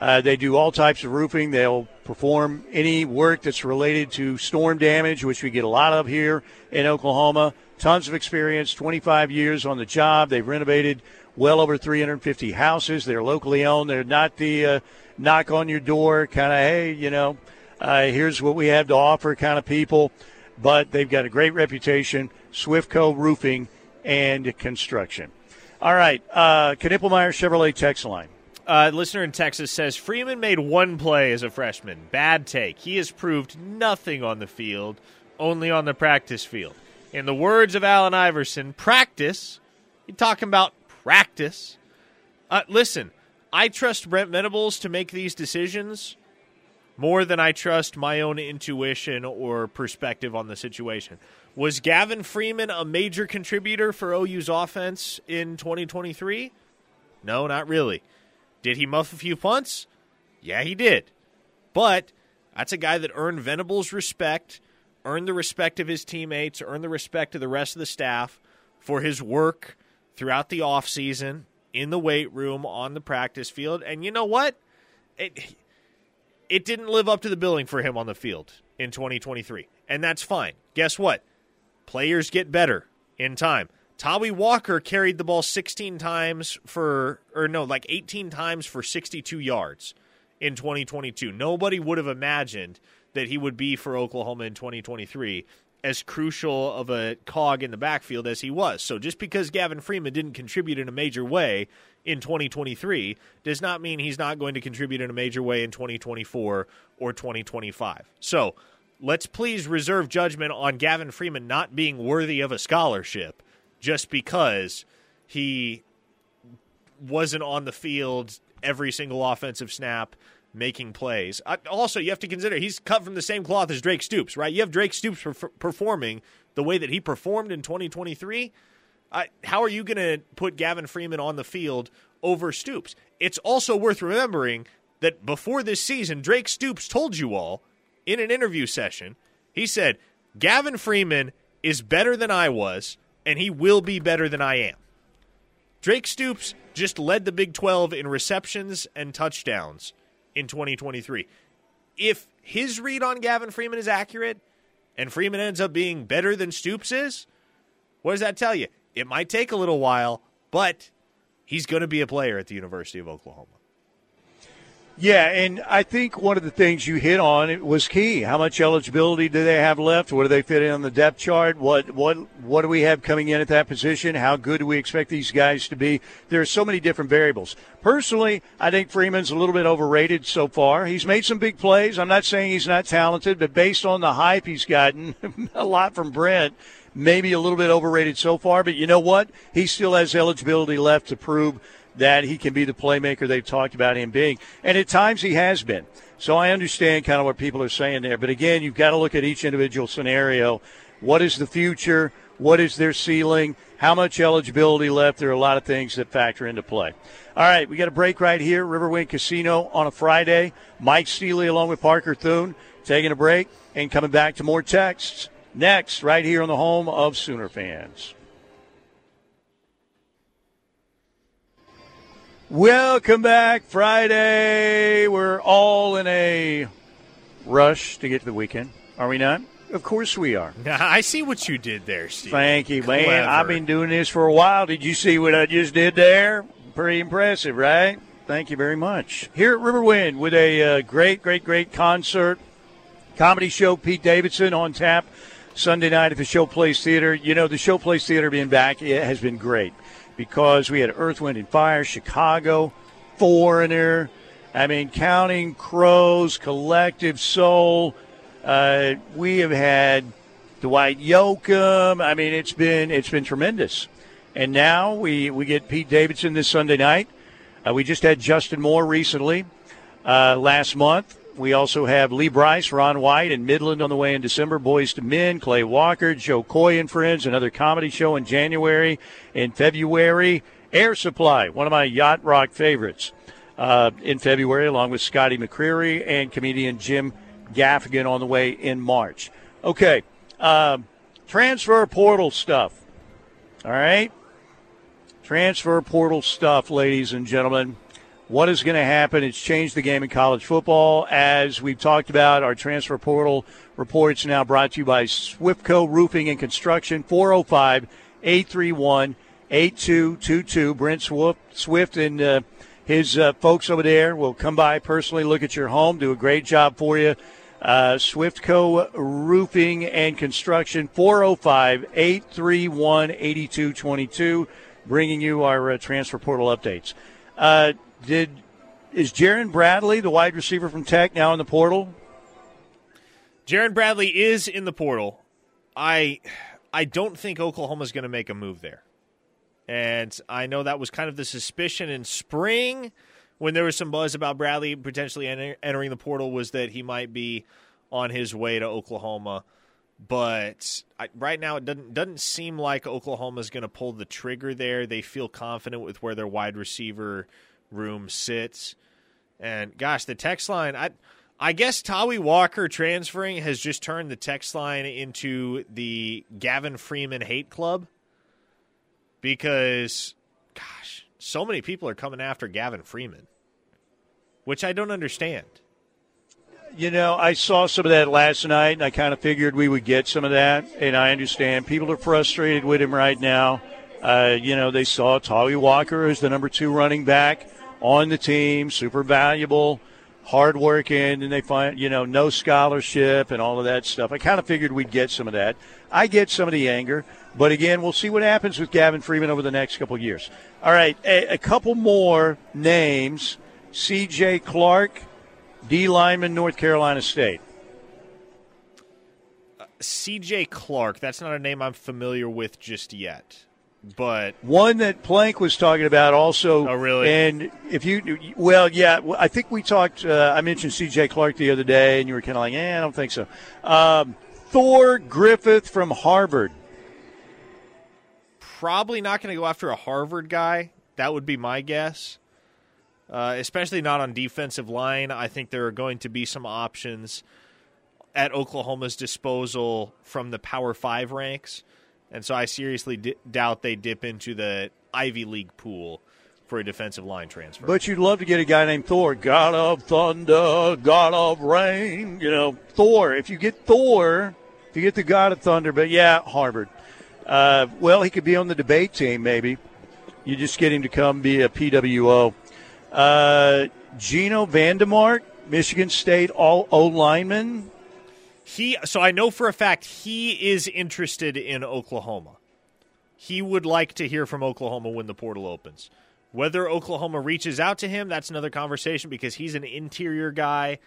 Uh, they do all types of roofing. They'll perform any work that's related to storm damage, which we get a lot of here in Oklahoma. Tons of experience, 25 years on the job. They've renovated well over 350 houses. They're locally owned. They're not the uh, knock on your door kind of, hey, you know, uh, here's what we have to offer kind of people. But they've got a great reputation. Swiftco Roofing and Construction. All right, uh, Knippelmeyer Chevrolet text line. Uh, listener in Texas says Freeman made one play as a freshman. Bad take. He has proved nothing on the field, only on the practice field. In the words of Allen Iverson, practice. You talking about practice? Uh, listen, I trust Brent Venables to make these decisions more than I trust my own intuition or perspective on the situation. Was Gavin Freeman a major contributor for OU's offense in 2023? No, not really. Did he muff a few punts? Yeah, he did. But that's a guy that earned Venables' respect, earned the respect of his teammates, earned the respect of the rest of the staff for his work throughout the offseason, in the weight room, on the practice field. And you know what? It, it didn't live up to the billing for him on the field in 2023. And that's fine. Guess what? Players get better in time. Tawee Walker carried the ball 16 times for, or no, like 18 times for 62 yards in 2022. Nobody would have imagined that he would be for Oklahoma in 2023 as crucial of a cog in the backfield as he was. So just because Gavin Freeman didn't contribute in a major way in 2023 does not mean he's not going to contribute in a major way in 2024 or 2025. So let's please reserve judgment on Gavin Freeman not being worthy of a scholarship just because he wasn't on the field every single offensive snap making plays. Uh, also, you have to consider he's cut from the same cloth as Drake Stoops, right? You have Drake Stoops performing the way that he performed in 2023. how are you going to put Gavin Freeman on the field over Stoops? It's also worth remembering that before this season, Drake Stoops told you all in an interview session, he said, Gavin Freeman is better than I was, and he will be better than I am. Drake Stoops just led the Big 12 in receptions and touchdowns in 2023. If his read on Gavin Freeman is accurate and Freeman ends up being better than Stoops is, what does that tell you? It might take a little while, but he's going to be a player at the University of Oklahoma. Yeah, and I think one of the things you hit on was key. How much eligibility do they have left? What do they fit in on the depth chart? What what what do we have coming in at that position? How good do we expect these guys to be? There are so many different variables. Personally, I think Freeman's a little bit overrated so far. He's made some big plays. I'm not saying he's not talented, but based on the hype he's gotten, a lot from Brent, maybe a little bit overrated so far. But you know what? He still has eligibility left to prove that he can be the playmaker they've talked about him being. And at times he has been. So I understand kind of what people are saying there. But again, you've got to look at each individual scenario. What is the future? What is their ceiling? How much eligibility left? There are a lot of things that factor into play. All right, we got a break right here. Riverwind Casino on a Friday. Mike Steely along with Parker Thune taking a break and coming back to more texts next, right here on the home of Sooner fans. Welcome back, Friday. We're all in a rush to get to the weekend, are we not? Of course we are. I see what you did there, Steve. Thank you, man. I've been doing this for a while. Did you see what I just did there? Pretty impressive, right? Thank you very much. Here at Riverwind with a uh, great, great, great concert, comedy show. Pete Davidson on tap Sunday night at the Showplace Theater. You know, the Showplace Theater being back it has been great because we had Earth, Wind, and Fire, Chicago, Foreigner. I mean, counting Crows, Collective Soul. Uh, we have had Dwight Yoakam. I mean, it's been it's been tremendous. And now we we get Pete Davidson this Sunday night. Uh, we just had Justin Moore recently uh, last month. We also have Lee Brice, Ron White, and Midland on the way in December. Boyz II Men, Clay Walker, Jo Koy and Friends, another comedy show in January. In February, Air Supply, one of my yacht rock favorites. Uh, in February, along with Scotty McCreery and comedian Jim Gaffigan on the way in March. Okay, um, transfer portal stuff. All right, transfer portal stuff, ladies and gentlemen. What is going to happen? It's changed the game in college football. As we've talked about, our transfer portal reports now brought to you by Swiftco Roofing and Construction, 405 831 8222. Brent Swift and uh, his uh, folks over there will come by personally, look at your home, do a great job for you. Uh, Swiftco Roofing and Construction, 405 831 8222, bringing you our uh, transfer portal updates. Did Is Jerand Bradley, the wide receiver from Tech, now in the portal? Jerand Bradley is in the portal. I I don't think Oklahoma's going to make a move there. And I know that was kind of the suspicion in spring when there was some buzz about Bradley potentially enter- entering the portal was that he might be on his way to Oklahoma. But I, right now, it doesn't doesn't seem like Oklahoma is going to pull the trigger there. They feel confident with where their wide receiver room sits. And gosh, the text line, I I guess Tawee Walker transferring has just turned the text line into the Gavin Freeman hate club because gosh, so many people are coming after Gavin Freeman which I don't understand. You know, I saw some of that last night, and I kind of figured we would get some of that. And I understand people are frustrated with him right now. Uh, you know, they saw Tawee Walker as the number two running back on the team, super valuable, hardworking, and they find, you know, no scholarship and all of that stuff. I kind of figured we'd get some of that. I get some of the anger, but again, we'll see what happens with Gavin Freeman over the next couple years. All right, a, a couple more names C.J. Clark, D lineman, North Carolina State. Uh, C.J. Clark, that's not a name I'm familiar with just yet. But one that Plank was talking about also. Oh, really? And if you, well, yeah, I think we talked. Uh, I mentioned C.J. Clark the other day, and you were kind of like, "Yeah, I don't think so." Um, Thor Griffith from Harvard. Probably not going to go after a Harvard guy. That would be my guess uh, especially not on defensive line. I think there are going to be some options at Oklahoma's disposal from the Power Five ranks, and so I seriously d- doubt they dip into the Ivy League pool for a defensive line transfer. But you'd love to get a guy named Thor, God of Thunder, God of Rain. You know, Thor. If you get Thor, if you get the God of Thunder, but yeah, Harvard. Uh, well, he could be on the debate team, maybe. You just get him to come be a PWO. Uh, Gino Vandemark, Michigan State all O lineman. He so I know for a fact he is interested in Oklahoma. He would like to hear from Oklahoma when the portal opens. Whether Oklahoma reaches out to him, that's another conversation because he's an interior guy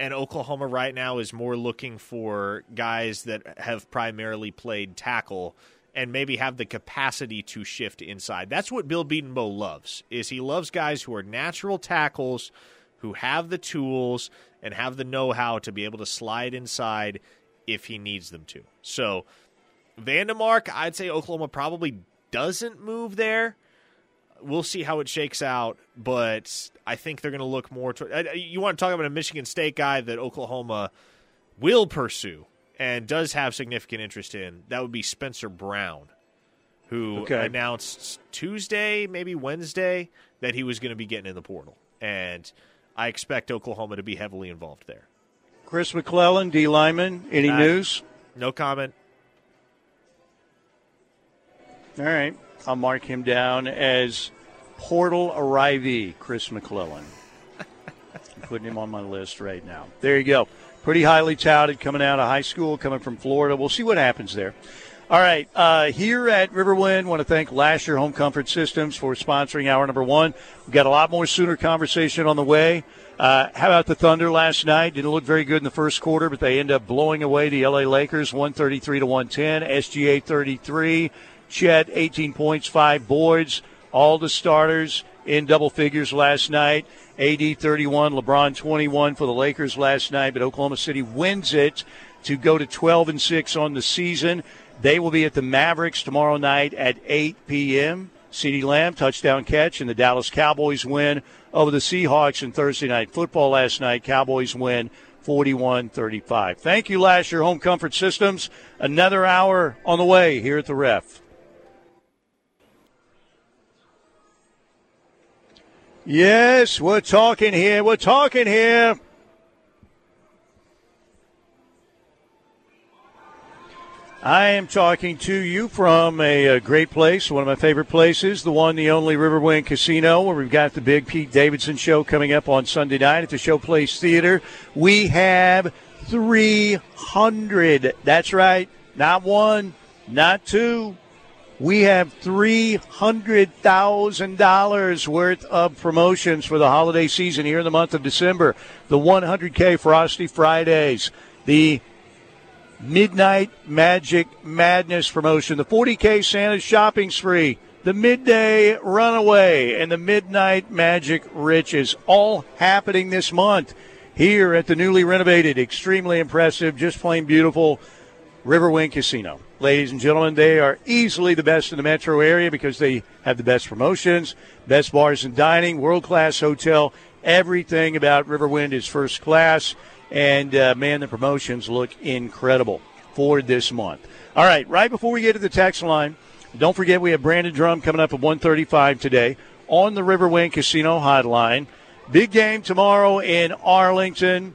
and Oklahoma right now is more looking for guys that have primarily played tackle and maybe have the capacity to shift inside. That's what Bill Bedenbaugh loves. Is he loves guys who are natural tackles, who have the tools and have the know-how to be able to slide inside if he needs them to. So, Vandemark, I'd say Oklahoma probably doesn't move there. We'll see how it shakes out, but I think they're going to look more toward. You want to talk about a Michigan State guy that Oklahoma will pursue and does have significant interest in? That would be Spencer Brown, who Okay. announced Tuesday, maybe Wednesday, that he was going to be getting in the portal, and I expect Oklahoma to be heavily involved there. Chris McClellan, D lineman, Any Uh, news? No comment. All right. I'll mark him down as portal arrivee, Chris McClellan. I'm putting him on my list right now. There you go. Pretty highly touted coming out of high school, coming from Florida. We'll see what happens there. All right. Uh, here at Riverwind, want to thank Lasher Home Comfort Systems for sponsoring hour number one. We've got a lot more Sooner conversation on the way. Uh, how about the Thunder last night? Didn't look very good in the first quarter, but they end up blowing away the LA Lakers 133 to 110. SGA 33. Chet 18 points, five boards. All the starters in double figures last night. AD 31, LeBron 21 for the Lakers last night, but Oklahoma City wins it to go to 12 and 6 on the season. They will be at the Mavericks tomorrow night at 8 p.m. CeeDee Lamb touchdown catch, and the Dallas Cowboys win over the Seahawks in Thursday night football last night. Cowboys win 41-35. Thank you, Lasher Home Comfort Systems. Another hour on the way here at the Ref. Yes, we're talking here. We're talking here. I am talking to you from a, a great place, one of my favorite places, the one, the only Riverwind Casino, where we've got the big Pete Davidson show coming up on Sunday night at the Showplace Theater. We have 300. That's right. Not one, not two. We have $300,000 worth of promotions for the holiday season here in the month of December. The 100K Frosty Fridays, the Midnight Magic Madness promotion, the 40K Santa Shopping Spree, the Midday Runaway, and the Midnight Magic Riches, all happening this month here at the newly renovated, extremely impressive, just plain beautiful Riverwind Casino. Ladies and gentlemen, they are easily the best in the metro area because they have the best promotions, best bars and dining, world class hotel. Everything about Riverwind is first class. And uh, man, the promotions look incredible for this month. All right, right before we get to the text line, don't forget we have Brandon Drum coming up at 1:35 today on the Riverwind Casino Hotline. Big game tomorrow in Arlington.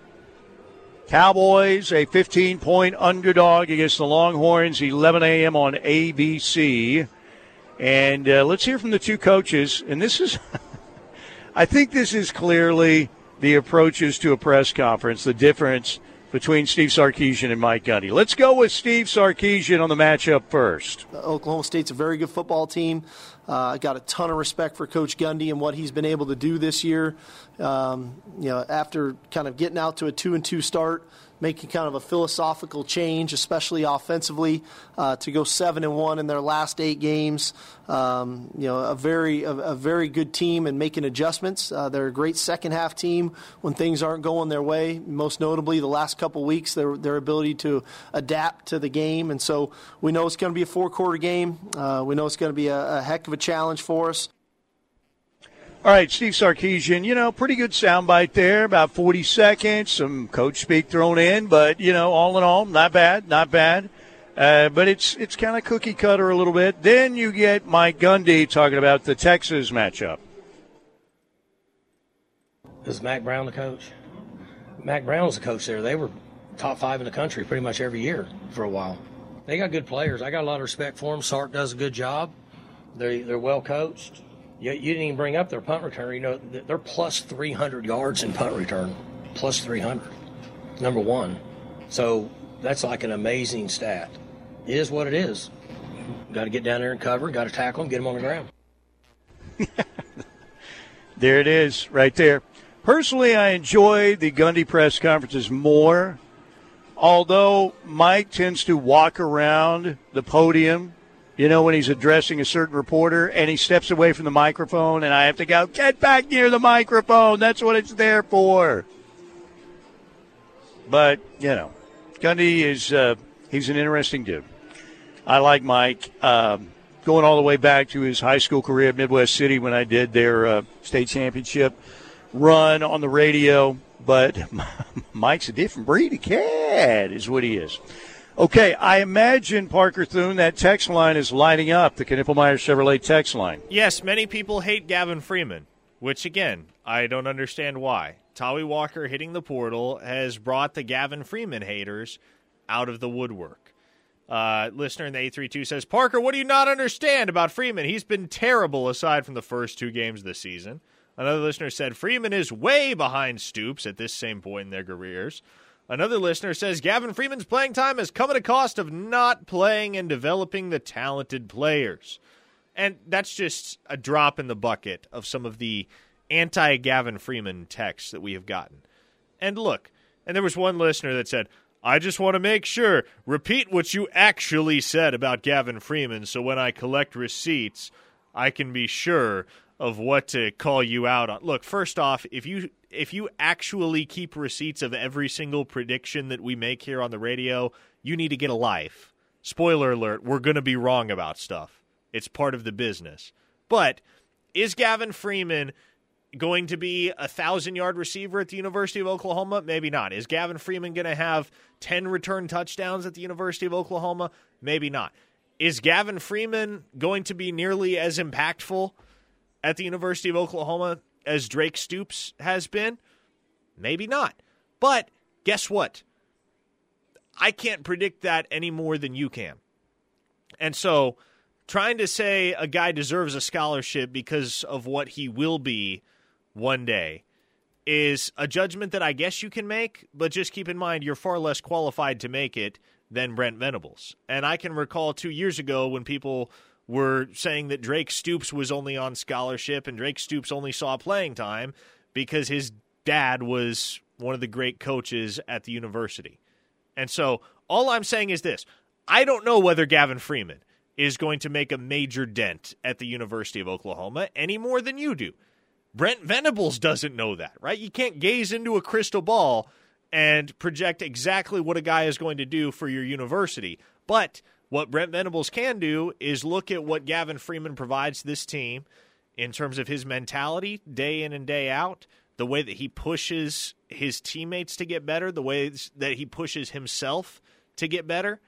Cowboys, a 15 point underdog against the Longhorns, 11 a.m. on ABC. And uh, let's hear from the two coaches. And this is, I think this is clearly the approaches to a press conference, the difference between Steve Sarkisian and Mike Gundy. Let's go with Steve Sarkisian on the matchup first. Oklahoma State's a very good football team. Uh, I got a ton of respect for Coach Gundy and what he's been able to do this year. Um, you know, after kind of getting out to a two and two start, making kind of a philosophical change, especially offensively, uh, to go seven and one in their last eight games. Um, you know, a very a, a very good team and making adjustments. Uh, they're a great second half team when things aren't going their way. Most notably, the last couple weeks, their their ability to adapt to the game, and so we know it's going to be a four quarter game. Uh, we know it's going to be a, a heck of a challenge for us. All right, Steve Sarkisian, you know, pretty good soundbite there, about 40 seconds, some coach speak thrown in, but, you know, all in all, not bad, not bad. Uh, but it's it's kind of cookie cutter a little bit. Then you get Mike Gundy talking about the Texas matchup. Is Mack Brown the coach? Mack Brown was the coach there. They were top five in the country pretty much every year for a while. They got good players. I got a lot of respect for them. Sark does a good job. They they're well coached. You, you didn't even bring up their punt return. You know they're plus 300 yards in punt return, plus 300. Number one, so that's like an amazing stat. It is what it is. Got to get down there and cover. Got to tackle them, get them on the ground. There it is, right there. Personally, I enjoy the Gundy press conferences more, although Mike tends to walk around the podium You know, when he's addressing a certain reporter and he steps away from the microphone, and I have to go, get back near the microphone. That's what it's there for. But, you know, Gundy is, uh, he's an interesting dude. I like Mike. Um, going all the way back to his high school career at Midwest City when I did their uh, state championship run on the radio. But Mike's a different breed of cat, is what he is. Okay, I imagine Parker Thune that text line is lighting up the Knippelmeyer Chevrolet text line. Yes, many people hate Gavin Freeman, which again I don't understand why. Tawee Walker hitting the portal has brought the Gavin Freeman haters out of the woodwork. Uh, listener in the 832 says, Parker, what do you not understand about Freeman? He's been terrible aside from the first two games this season. Another listener said, Freeman is way behind Stoops at this same point in their careers. Another listener says Gavin Freeman's playing time has come at a cost of not playing and developing the talented players. And that's just a drop in the bucket of some of the anti Gavin Freeman texts that we have gotten. And look, and there was one listener that said, I just want to make sure, repeat what you actually said about Gavin Freeman so when I collect receipts, I can be sure of what to call you out on. Look, first off, if you if you actually keep receipts of every single prediction that we make here on the radio, you need to get a life. Spoiler alert, we're going to be wrong about stuff. It's part of the business. But is Gavin Freeman going to be a thousand yard receiver at the University of Oklahoma? Maybe not. Is Gavin Freeman going to have 10 return touchdowns at the University of Oklahoma? Maybe not. Is Gavin Freeman going to be nearly as impactful at the University of Oklahoma as Drake Stoops has been? Maybe not. But guess what? I can't predict that any more than you can. And so trying to say a guy deserves a scholarship because of what he will be one day is a judgment that I guess you can make, but just keep in mind you're far less qualified to make it than Brent Venables. And I can recall two years ago when people were saying that Drake Stoops was only on scholarship and Drake Stoops only saw playing time because his dad was one of the great coaches at the university. And so all I'm saying is this I don't know whether Gavin Freeman is going to make a major dent at the University of Oklahoma any more than you do. Brent Venables doesn't know that, right? You can't gaze into a crystal ball and project exactly what a guy is going to do for your university. But what Brent Venables can do is look at what Gavin Freeman provides this team in terms of his mentality day in and day out, the way that he pushes his teammates to get better, the way that he pushes himself to get better.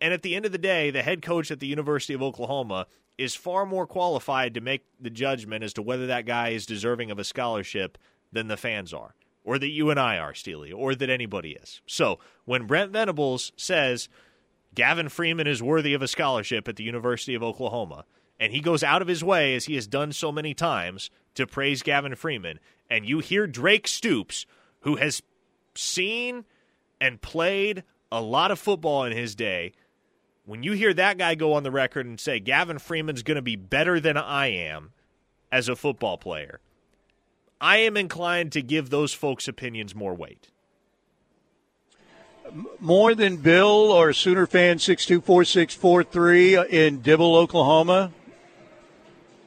And at the end of the day, the head coach at the University of Oklahoma is far more qualified to make the judgment as to whether that guy is deserving of a scholarship than the fans are, or that you and I are, Steely, or that anybody is. So when Brent Venables says Gavin Freeman is worthy of a scholarship at the University of Oklahoma, and he goes out of his way, as he has done so many times, to praise Gavin Freeman, and you hear Drake Stoops, who has seen and played a lot of football in his day, when you hear that guy go on the record and say Gavin Freeman's going to be better than I am as a football player, I am inclined to give those folks' opinions more weight. More than Bill or Sooner fan six two four six four three in Dibble, Oklahoma.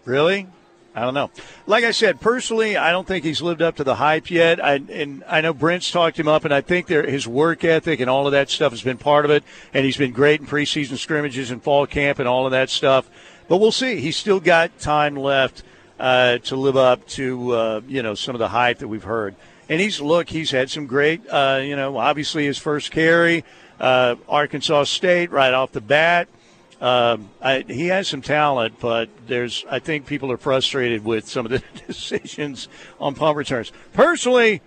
Really? I don't know. Like I said, personally, I don't think he's lived up to the hype yet. I, and I know Brent's talked him up, and I think there, his work ethic and all of that stuff has been part of it. And he's been great in preseason scrimmages and fall camp and all of that stuff. But we'll see. He's still got time left uh, to live up to uh, you know some of the hype that we've heard. And he's look, he's had some great, uh, you know, obviously his first carry, uh, Arkansas State right off the bat. Um, I, he has some talent, but there's I think people are frustrated with some of the decisions on punt returns. Personally,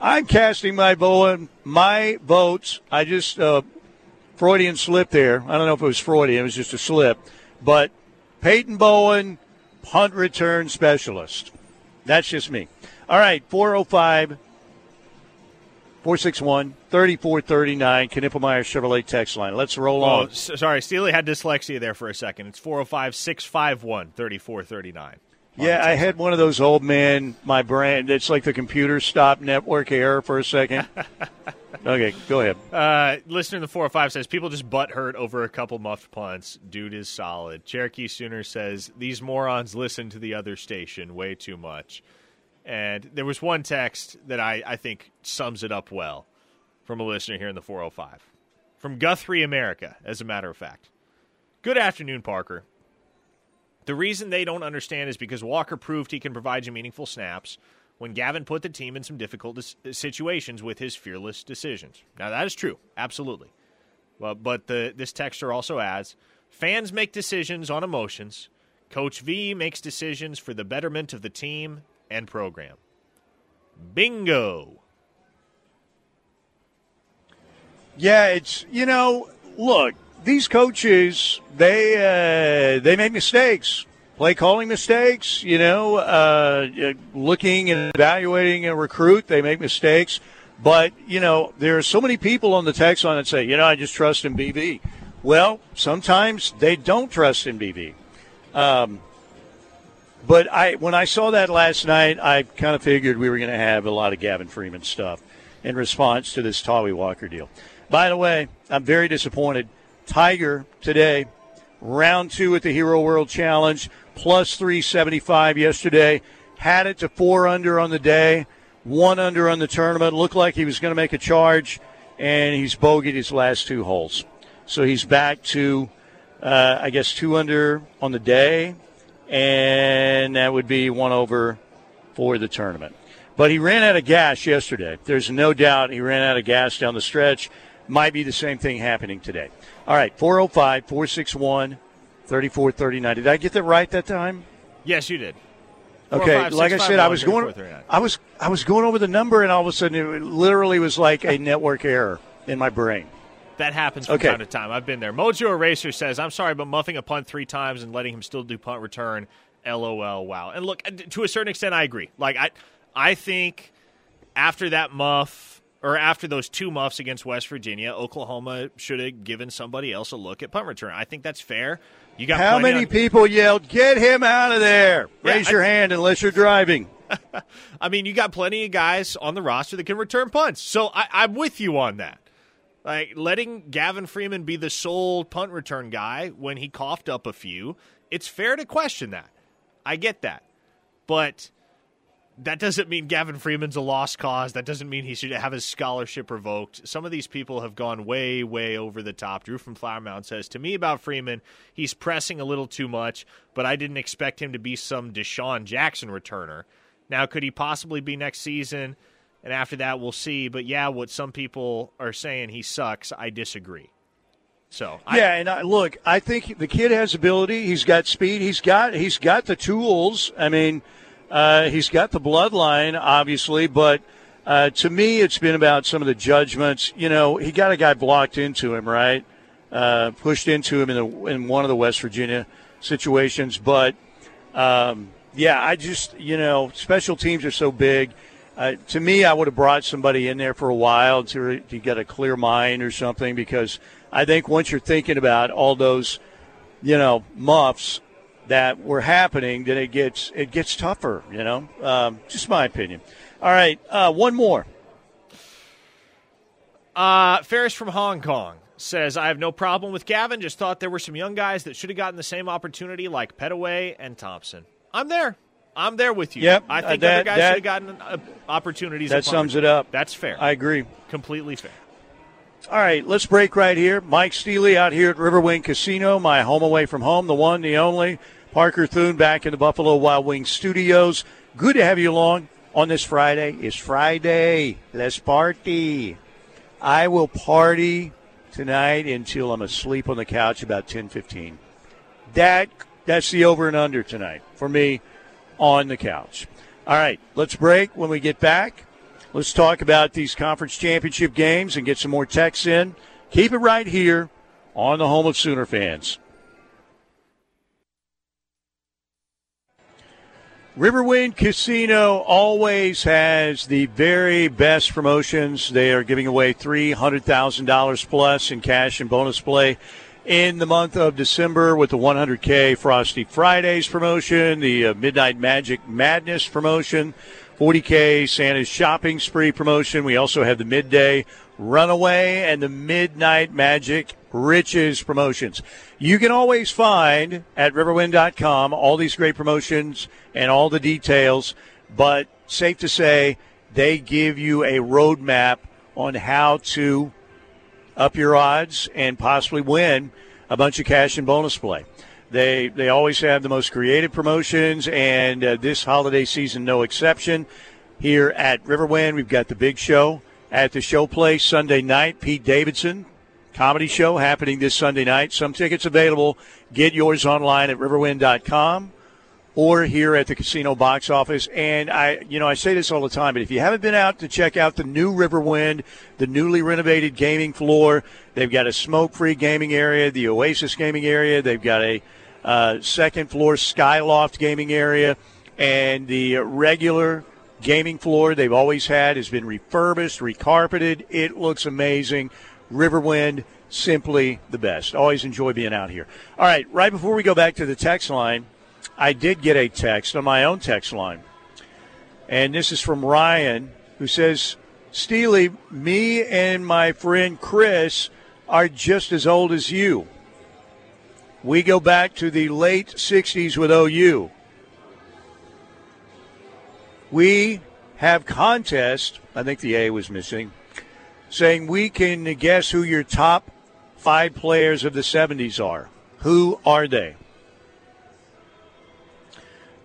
I'm casting my vote. My votes. I just uh, Freudian slip there. I don't know if it was Freudian. It was just a slip. But Peyton Bowen, punt return specialist. That's just me. All right, 405 461 3439, Knippelmeyer Chevrolet text line. Let's roll Oh, on. sorry, Steely had dyslexia there for a second. It's 405 651 3439. Yeah, I had one of those old man, my brand. it's like the computer stopped network error for a second. Okay, go ahead. Uh, listener in the 405 says people just butt hurt over a couple muffed punts. Dude is solid. Cherokee Sooner says these morons listen to the other station way too much. And there was one text that I, I think sums it up well from a listener here in the 405. From Guthrie America, as a matter of fact. Good afternoon, Parker. The reason they don't understand is because Walker proved he can provide you meaningful snaps when Gavin put the team in some difficult dis- uh, situations with his fearless decisions. Now, that is true, absolutely. Well, but the, this texter also adds fans make decisions on emotions. Coach V makes decisions for the betterment of the team and program. Bingo. Yeah, it's you know, look, these coaches they uh, they make mistakes, play calling mistakes. You know, uh, looking and evaluating a recruit, they make mistakes. But you know, there are so many people on the text line that say, you know, I just trust in BB. Well, sometimes they don't trust in BB. Um, but I, when I saw that last night, I kind of figured we were going to have a lot of Gavin Freeman stuff in response to this Tawee Walker deal. By the way, I'm very disappointed. Tiger today, round two at the Hero World Challenge, plus 375 yesterday. Had it to four under on the day, one under on the tournament. Looked like he was going to make a charge, and he's bogeyed his last two holes. So he's back to, uh, I guess, two under on the day, and that would be one over for the tournament. But he ran out of gas yesterday. There's no doubt he ran out of gas down the stretch. Might be the same thing happening today. All right, 405 461 3439. Did I get that right that time? Yes, you did. Okay, like I said, I was going. I was I was going over the number, and all of a sudden, it literally was like a network error in my brain. That happens from Okay. time to time. I've been there. Mojo Eraser says, "I'm sorry, but muffing a punt three times and letting him still do punt return." LOL. Wow. And look, uh, to a certain extent, I agree. Like I, I think after that muff or after those two muffs against West Virginia, Oklahoma should have given somebody else a look at punt return. I think that's fair. You got How many on- people yelled, "Get him out of there"? Yeah, Raise I- your hand unless you're driving. I mean, you got plenty of guys on the roster that can return punts. So I, I'm with you on that. Like letting Gavin Freeman be the sole punt return guy when he coughed up a few, it's fair to question that. I get that. But that doesn't mean Gavin Freeman's a lost cause. That doesn't mean he should have his scholarship revoked. Some of these people have gone way, way over the top. Drew from Flower Mound says to me about Freeman, he's pressing a little too much, but I didn't expect him to be some DeSean Jackson returner. Now, could he possibly be next season? And after that, we'll see. But yeah, what some people are saying he sucks, I disagree. So I, yeah, and I, look, I think the kid has ability. He's got speed. He's got he's got the tools. I mean, uh, he's got the bloodline, obviously, but. Uh, to me, it's been about some of the judgments. You know, he got a guy blocked into him, right? Uh, pushed into him in, the, in one of the West Virginia situations. But um, yeah, I just you know, special teams are so big. Uh, to me, I would have brought somebody in there for a while to to get a clear mind or something because I think once you're thinking about all those, you know, muffs that were happening, then it gets it gets tougher. You know, um, just my opinion. All right, uh, one more. Uh, Ferris from Hong Kong says, I have no problem with Gavin. Just thought there were some young guys that should have gotten the same opportunity like Pettaway and Thompson. I'm there. I'm there with you. Yep, I uh, think that- other guys that- should have gotten uh, opportunities. That sums it up. That's fair. I agree. Completely fair. All right, let's break right here. Mike Steely out here at Riverwind Casino, my home away from home, the one, the only. Parker Thune back in the Buffalo Wild Wings studios. Good to have you along on this Friday. It's Friday. Let's party. I will party tonight until I'm asleep on the couch about 10:15. That that's the over and under tonight for me on the couch. All right, let's break. When we get back, let's talk about these conference championship games and get some more texts in. Keep it right here on the home of Sooner fans. Riverwind Casino always has the very best promotions. They are giving away $300,000 plus in cash and bonus play in the month of December with the 100K Frosty Fridays promotion, the uh, Midnight Magic Madness promotion 40K Santa's shopping spree promotion. We also have the midday runaway and the midnight magic riches promotions. You can always find at riverwind.com all these great promotions and all the details, but safe to say they give you a roadmap on how to up your odds and possibly win a bunch of cash and bonus play. They they always have the most creative promotions, and uh, this holiday season no exception. Here at Riverwind, we've got the big show at the show place Sunday night. Pete Davidson comedy show happening this Sunday night. Some tickets available. Get yours online at riverwind.com or here at the casino box office. And I, you know, I say this all the time, but if you haven't been out to check out the new Riverwind, the newly renovated gaming floor, they've got a smoke-free gaming area, the Oasis gaming area. They've got a uh, second floor Skyloft gaming area, and the regular gaming floor they've always had has been refurbished, recarpeted. It looks amazing. Riverwind, simply the best. Always enjoy being out here. All right, right before we go back to the text line, I did get a text on my own text line. And this is from Ryan, who says, Steely, me and my friend Chris are just as old as you. We go back to the late 60s with OU. We have contests, I think the A was missing, saying we can guess who your top five players of the 70s are. Who are they?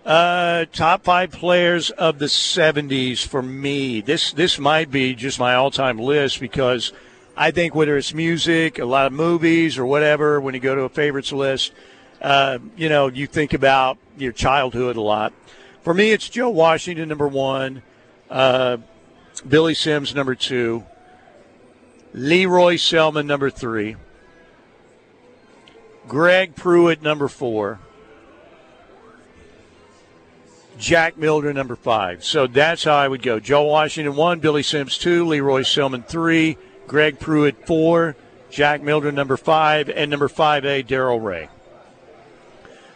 Uh, top five players of the 70s for me. This this might be just my all-time list because – I think whether it's music, a lot of movies, or whatever, when you go to a favorites list, uh, you know, you think about your childhood a lot. For me, it's Joe Washington, number one, uh, Billy Sims, number two, Lee Roy Selmon, number three, Greg Pruitt, number four, Jack Mildren, number five. So that's how I would go. Joe Washington, one, Billy Sims, two, Lee Roy Selmon, three, Greg Pruitt four, Jack Mildren number five, and number five A Darrol Ray.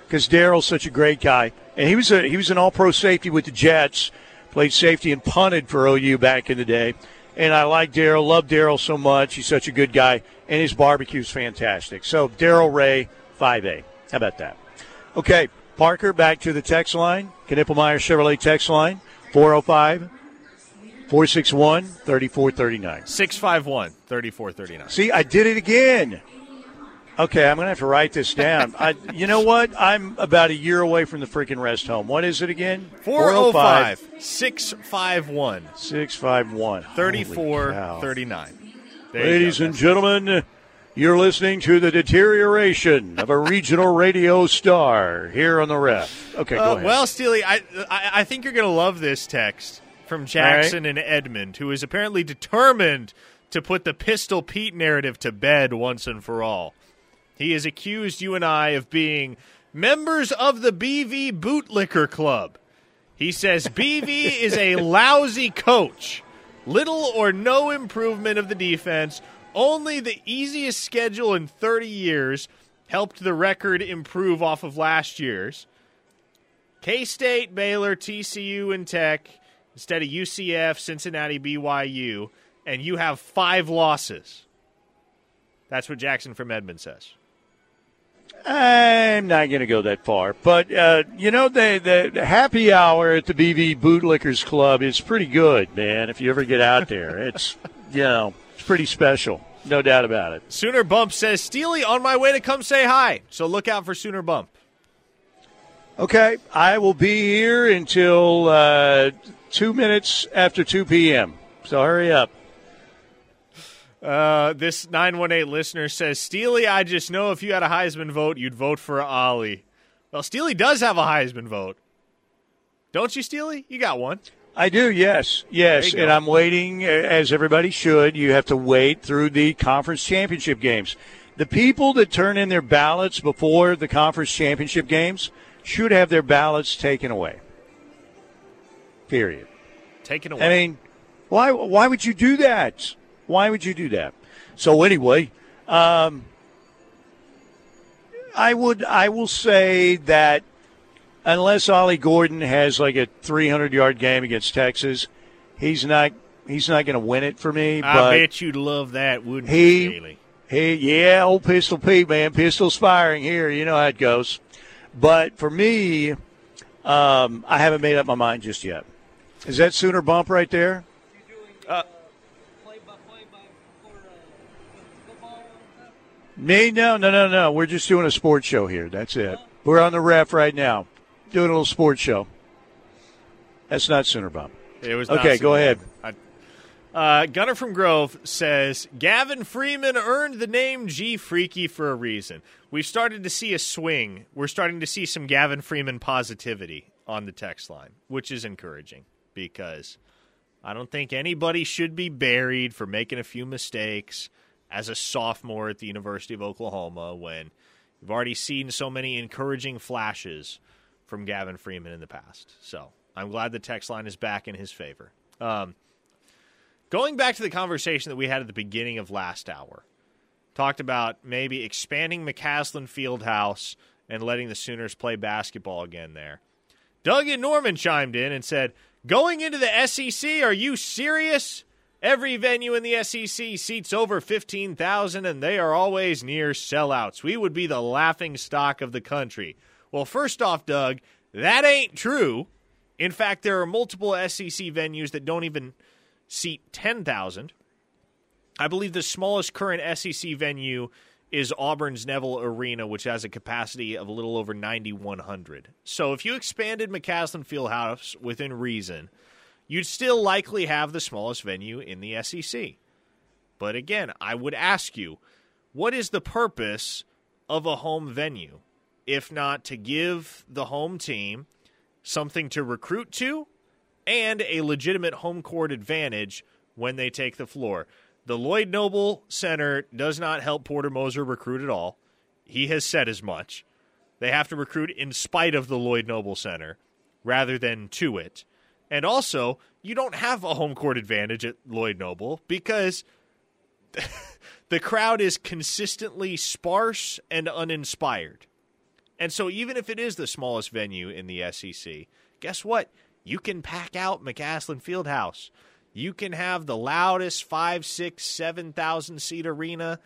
Because Darrol's such a great guy, and he was a he was an All Pro safety with the Jets, played safety and punted for OU back in the day. And I like Darrol, love Darrol so much. He's such a good guy, and his barbecue's fantastic. So Darrol Ray, five A. How about that? Okay, Parker, back to the text line. Knippelmeyer Chevrolet text line, 405 461 3439. 651 3439. See, I did it again. Okay, I'm going to have to write this down. I, you know what? I'm about a year away from the freaking rest home. What is it again? 405 651 651 3439. Ladies and gentlemen, you're listening to the deterioration of a regional radio star here on the ref. Okay, uh, go ahead. Well, Steely, I, I, I think you're going to love this text from Jackson right. and Edmond, who is apparently determined to put the Pistol Pete narrative to bed once and for all. He has accused you and I of being members of the BV Bootlicker Club. He says BV is a lousy coach. Little or no improvement of the defense. Only the easiest schedule in 30 years helped the record improve off of last year's. K State, Baylor, TCU, and Tech instead of UCF, Cincinnati, BYU, and you have five losses. That's what Jackson from Edmond says. I'm not going to go that far, but uh, you know the, the, happy hour at the BV Bootlickers Club is pretty good, man. If you ever get out there, it's you know it's pretty special, no doubt about it. Sooner Bump says Steely on my way to come say hi, so look out for Sooner Bump. Okay, I will be here until uh, two minutes after 2 p.m. So hurry up. Uh, this 918 listener says, Steely, I just know if you had a Heisman vote, you'd vote for Ollie. Well, Steely does have a Heisman vote. Don't you, Steely? You got one. I do, yes. Yes. And I'm waiting, uh, as everybody should. You have to wait through the conference championship games. The people that turn in their ballots before the conference championship games should have their ballots taken away. Period. Taken away. I mean, why why would you do that? Why would you do that? So anyway, um, I would I will say that unless Ollie Gordon has like a 300 yard game against Texas, he's not he's not going to win it for me. I bet you'd love that, wouldn't he, you, Staley? he, yeah, old Pistol Pete, man, pistol's firing here. You know how it goes. But for me, um, I haven't made up my mind just yet. Is that Sooner bump right there? Uh, Me? No, no, no, no. We're just doing a sports show here. That's it. We're on the ref right now, doing a little sports show. That's not Sooner Bump. It was okay. Go ahead. I- Uh, Gunner from Grove says Gavin Freeman earned the name G Freaky for a reason. We've started to see a swing. We're starting to see some Gavin Freeman positivity on the text line, which is encouraging because I don't think anybody should be buried for making a few mistakes as a sophomore at the University of Oklahoma when you've already seen so many encouraging flashes from Gavin Freeman in the past. So I'm glad the text line is back in his favor. Um, Going back to the conversation that we had at the beginning of last hour, talked about maybe expanding McCasland Fieldhouse and letting the Sooners play basketball again there. Doug and Norman chimed in and said, Going into the SEC, are you serious? Every venue in the SEC seats over 15,000 and they are always near sellouts. We would be the laughing stock of the country. Well, first off, Doug, that ain't true. In fact, there are multiple SEC venues that don't even seat 10,000. I believe the smallest current SEC venue is Auburn's Neville Arena, which has a capacity of a little over 9,100. So if you expanded McCasland Fieldhouse within reason, you'd still likely have the smallest venue in the SEC. But again, I would ask you, what is the purpose of a home venue if not to give the home team something to recruit to and a legitimate home court advantage when they take the floor. The Lloyd Noble Center does not help Porter Moser recruit at all. He has said as much. They have to recruit in spite of the Lloyd Noble Center rather than to it. And also, you don't have a home court advantage at Lloyd Noble because the crowd is consistently sparse and uninspired. And so, even if it is the smallest venue in the SEC, guess what? You can pack out McCasland Fieldhouse. You can have the loudest five, six, seven thousand seat arena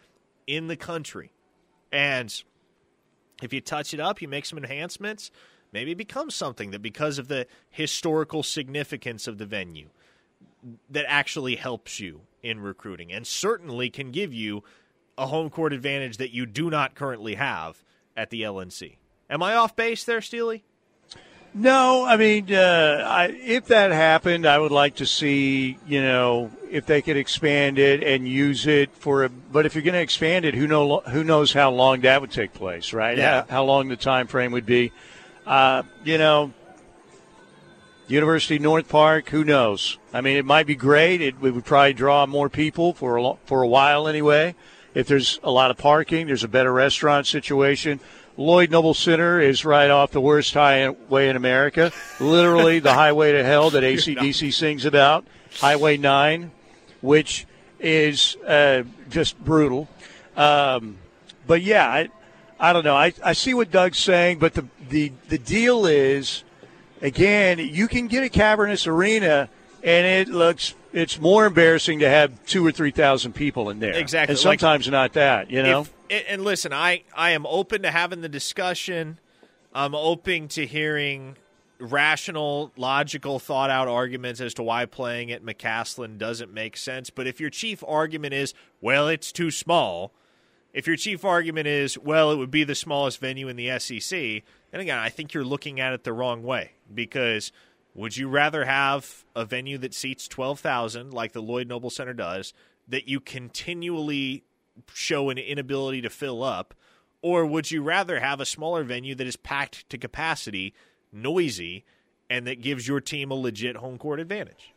in the country. And if you touch it up, you make some enhancements, maybe it becomes something that because of the historical significance of the venue that actually helps you in recruiting and certainly can give you a home court advantage that you do not currently have at the LNC. Am I off base there, Steely? No, I mean, uh, I, if that happened, I would like to see, you know, if they could expand it and use it for a. But if you're going to expand it, who know who knows how long that would take place, right? Yeah. How, how long the time frame would be. Uh, you know, University North Park, who knows? I mean, it might be great. It, it would probably draw more people for a for a while anyway. If there's a lot of parking, there's a better restaurant situation. Lloyd Noble Center is right off the worst highway in America, literally the highway to hell that ACDC sings about, Highway 9, which is uh, just brutal. Um, but yeah, I, I don't know. I, I see what Doug's saying, but the, the, the deal is, again, you can get a cavernous arena, and it looks it's more embarrassing to have two or three thousand people in there. Exactly. and Like, sometimes not that. You know. If, and listen, I, I am open to having the discussion. I'm open to hearing rational, logical, thought out arguments as to why playing at McCasland doesn't make sense. But if your chief argument is, well, it's too small, if your chief argument is, well, it would be the smallest venue in the SEC, then again, I think you're looking at it the wrong way because would you rather have a venue that seats 12,000 like the Lloyd Noble Center does that you continually show an inability to fill up or would you rather have a smaller venue that is packed to capacity, noisy, and that gives your team a legit home court advantage?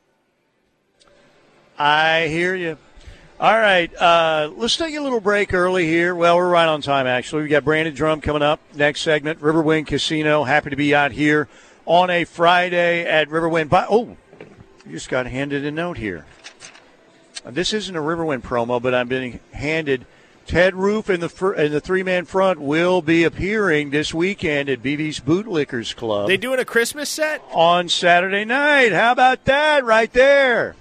I hear you. All right, uh, let's take a little break early here. Well, we're right on time, actually. We got Brandon Drum coming up next segment. Riverwind Casino. Happy to be out here on a Friday at Riverwind. By, oh, you just got handed a note here. This isn't a Riverwind promo, but I'm being handed Ted Roof and the fir- and the three man front will be appearing this weekend at BB's Bootlickers Club. They doing a Christmas set on Saturday night. How about that right there?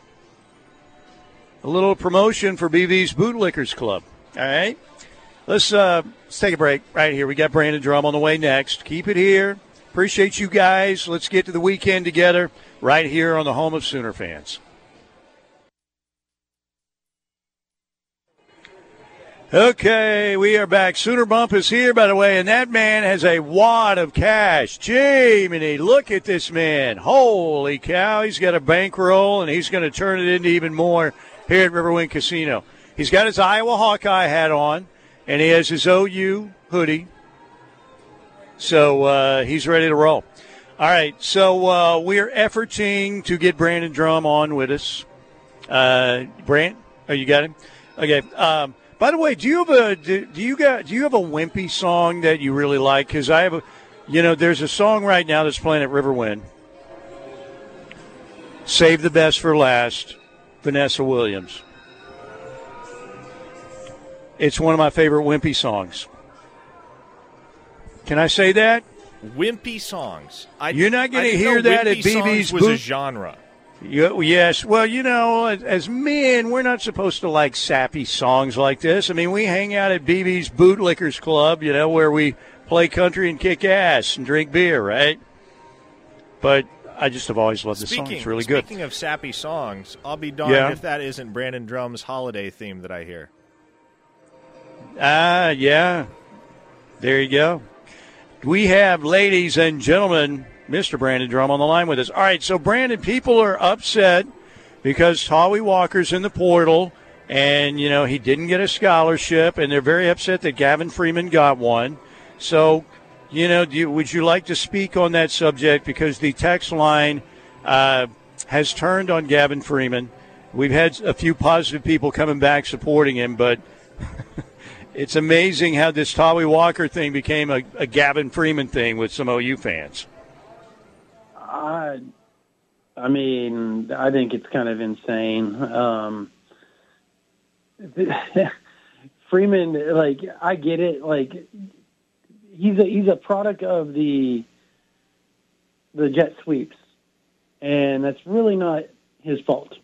A little promotion for BB's Bootlickers Club. All right. Let's uh, let's take a break right here. We got Brandon Drum on the way next. Keep it here. Appreciate you guys. Let's get to the weekend together right here on the home of Sooner fans. Okay, we are back. Sooner Bump is here, by the way, and that man has a wad of cash. Jiminy, look at this man. Holy cow, he's got a bankroll, and he's going to turn it into even more here at Riverwind Casino. He's got his Iowa Hawkeye hat on, and he has his OU hoodie. So uh, he's ready to roll. All right, so uh, we're efforting to get Brandon Drum on with us. Uh, Brant, oh, you got him? Okay. Um, by the way, do you have a do, do you got do you have a wimpy song that you really like? Because I have a, you know, there's a song right now that's playing at Riverwind. Save the best for last, Vanessa Williams. It's one of my favorite wimpy songs. Can I say that? Wimpy songs. I, You're not going to hear that at BB's was a genre. You, yes. Well, you know, as, as men, we're not supposed to like sappy songs like this. I mean, we hang out at BB's Bootlickers Club, you know, where we play country and kick ass and drink beer, right? But I just have always loved the song. It's really good. speaking of sappy songs, I'll be darned Yeah. if that isn't Brandon Drum's holiday theme that I hear. Ah, yeah. There you go. We have, ladies and gentlemen, Mr. Brandon Drum on the line with us. All right, so Brandon, people are upset because Tawee Walker's in the portal, and you know he didn't get a scholarship, and they're very upset that Gavin Freeman got one. So, you know, you, would you like to speak on that subject? Because the text line uh, has turned on Gavin Freeman. We've had a few positive people coming back supporting him, but it's amazing how this Tawee Walker thing became a, a Gavin Freeman thing with some OU fans. I, I mean, I think it's kind of insane. Um, Freeman, like, I get it. Like, he's a he's a product of the the jet sweeps, and that's really not his fault.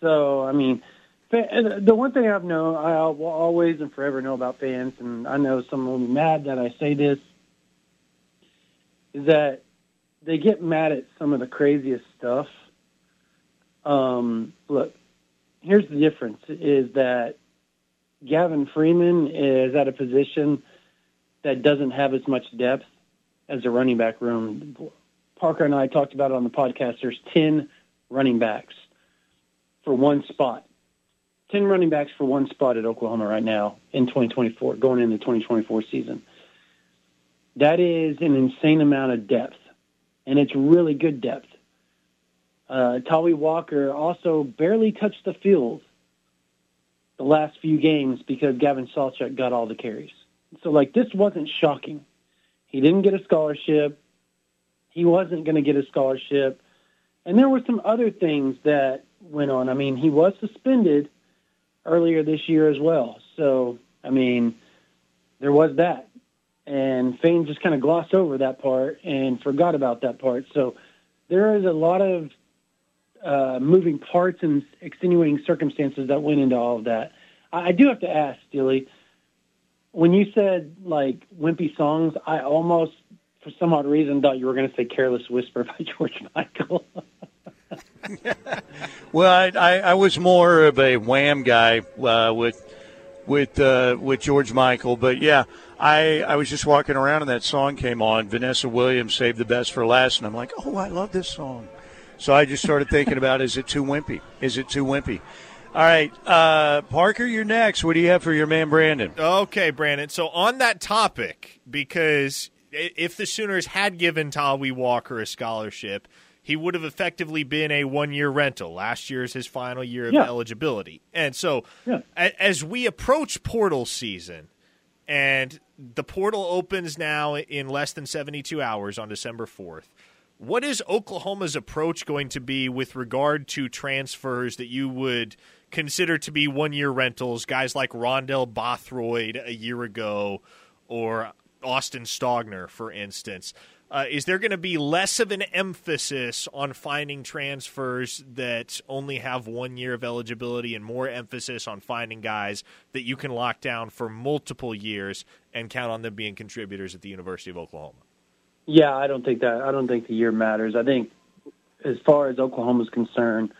So, I mean, the one thing I've known, I will always and forever know about fans, and I know some will be mad that I say this, is that they get mad at some of the craziest stuff. Um, look, here's the difference: is that Gavin Freeman is at a position that doesn't have as much depth as the running back room. Parker and I talked about it on the podcast. There's ten running backs for one spot. Ten running backs for one spot at Oklahoma right now in 2024, going into the 2024 season. That is an insane amount of depth and it's really good depth. Uh, Tawee Walker also barely touched the field the last few games because Gavin Sawchuk got all the carries. So, like, this wasn't shocking. He didn't get a scholarship. He wasn't going to get a scholarship. And there were some other things that went on. I mean, he was suspended earlier this year as well. So, I mean, there was that and Fane just kind of glossed over that part and forgot about that part. So there is a lot of uh, moving parts and extenuating circumstances that went into all of that. I, I do have to ask, Steely, when you said like wimpy songs, I almost, for some odd reason, thought you were going to say "Careless Whisper" by George Michael. Well, I, I, I was more of a Wham guy uh, with with uh, with George Michael, but yeah, I I was just walking around and that song came on. Vanessa Williams saved the best for last, and I'm like, oh, I love this song. So I just started thinking about, is it too wimpy? Is it too wimpy? All right, uh, Parker, you're next. What do you have for your man Brandon? Okay, Brandon. So on that topic, because if the Sooners had given Tawee Walker a scholarship, he would have effectively been a one-year rental. Last year is his final year of Yeah. eligibility, and so Yeah. a- as we approach portal season, and the portal opens now in less than seventy-two hours on December fourth. What is Oklahoma's approach going to be with regard to transfers that you would consider to be one year rentals, guys like Rondell Bothroyd a year ago or Austin Stogner, for instance? Uh, is there going to be less of an emphasis on finding transfers that only have one year of eligibility and more emphasis on finding guys that you can lock down for multiple years and count on them being contributors at the University of Oklahoma? Yeah, I don't think that. I don't think the year matters. I think, as far as Oklahoma's concerned,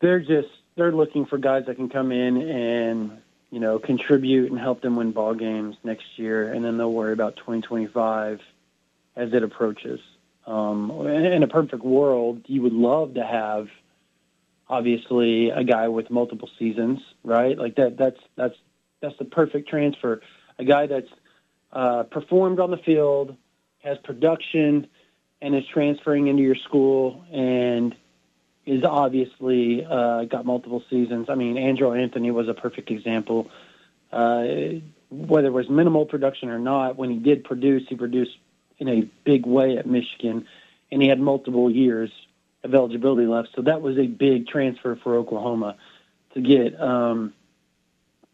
they're just they're looking for guys that can come in and you know contribute and help them win ball games next year, and then they'll worry about 2025 as it approaches. Um, in a perfect world, you would love to have obviously a guy with multiple seasons, right? Like that. That's that's that's the perfect transfer. A guy that's uh, performed on the field, has production, and is transferring into your school, and is obviously uh, got multiple seasons. I mean, Andrel Anthony was a perfect example. Uh, whether it was minimal production or not, when he did produce, he produced in a big way at Michigan, and he had multiple years of eligibility left. So that was a big transfer for Oklahoma to get. Um,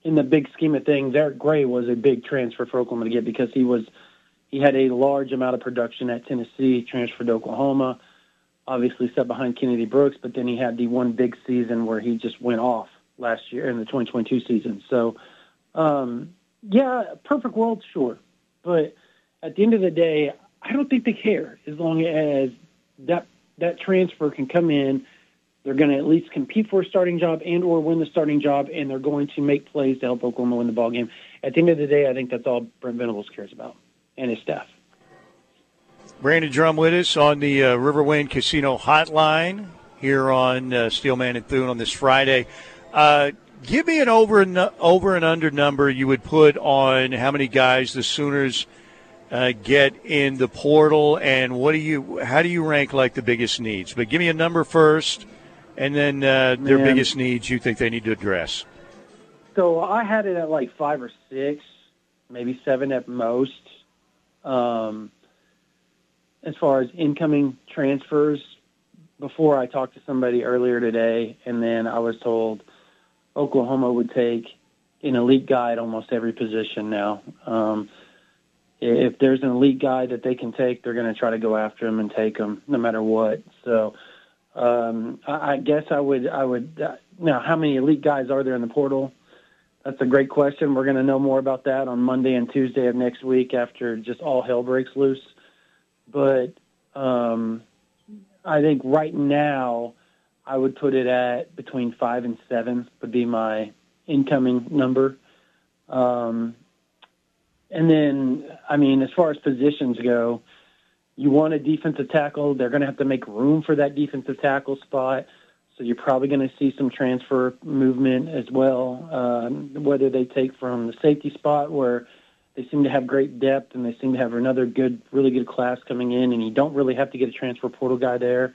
in the big scheme of things, Eric Gray was a big transfer for Oklahoma to get because he was he had a large amount of production at Tennessee, transferred to Oklahoma. Obviously, set behind Kennedy Brooks, but then he had the one big season where he just went off last year in the 2022 season. So, um, yeah, perfect world, sure, but at the end of the day, I don't think they care as long as that that transfer can come in. They're going to at least compete for a starting job and or win the starting job, and they're going to make plays to help Oklahoma win the ball game. At the end of the day, I think that's all Brent Venables cares about and his staff. Brandon Drum with us on the uh, Riverwind Casino Hotline here on uh, Steelman and Thune on this Friday. Uh, give me an over and over and under number you would put on how many guys the Sooners – uh, get in the portal, and what do you? How do you rank like the biggest needs? But give me a number first, and then uh, their Man. biggest needs you think they need to address. So I had it at like five or six, maybe seven at most. Um, as far as incoming transfers, before I talked to somebody earlier today, and then I was told Oklahoma would take an elite guy at almost every position now. Um, if there's an elite guy that they can take, they're going to try to go after him and take him no matter what. So um, I, I guess I would I would uh, now how many elite guys are there in the portal? That's a great question. We're going to know more about that on Monday and Tuesday of next week after just all hell breaks loose. But um, I think right now I would put it at between five and seven would be my incoming number. Um, and then, I mean, as far as positions go, you want a defensive tackle. They're going to have to make room for that defensive tackle spot. So you're probably going to see some transfer movement as well, um, whether they take from the safety spot where they seem to have great depth and they seem to have another good, really good class coming in, and you don't really have to get a transfer portal guy there.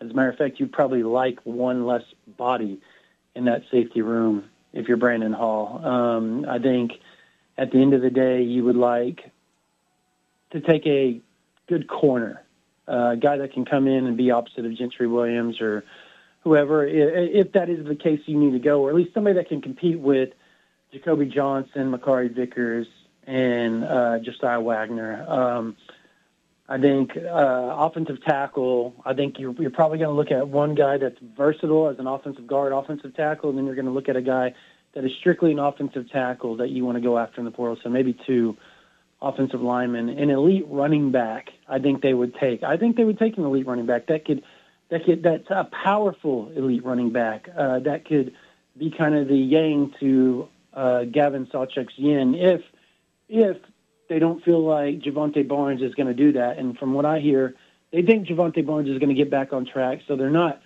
As a matter of fact, you'd probably like one less body in that safety room if you're Brandon Hall. Um, I think – at the end of the day, you would like to take a good corner, a guy that can come in and be opposite of Gentry Williams or whoever. If that is the case, you need to go, or at least somebody that can compete with Jacobe Johnson, Makari Vickers, and uh, Josiah Wagner. Um, I think uh, offensive tackle. I think you're, you're probably going to look at one guy that's versatile as an offensive guard, offensive tackle, and then you're going to look at a guy that is strictly an offensive tackle that you want to go after in the portal. So maybe two offensive linemen, an elite running back. I think they would take. I think they would take an elite running back that could that could that's a powerful elite running back uh, that could be kind of the yang to uh, Gavin Sawchuk's yin if if they don't feel like Jovantae Barnes is going to do that. And from what I hear, they think Jovantae Barnes is going to get back on track, so they're not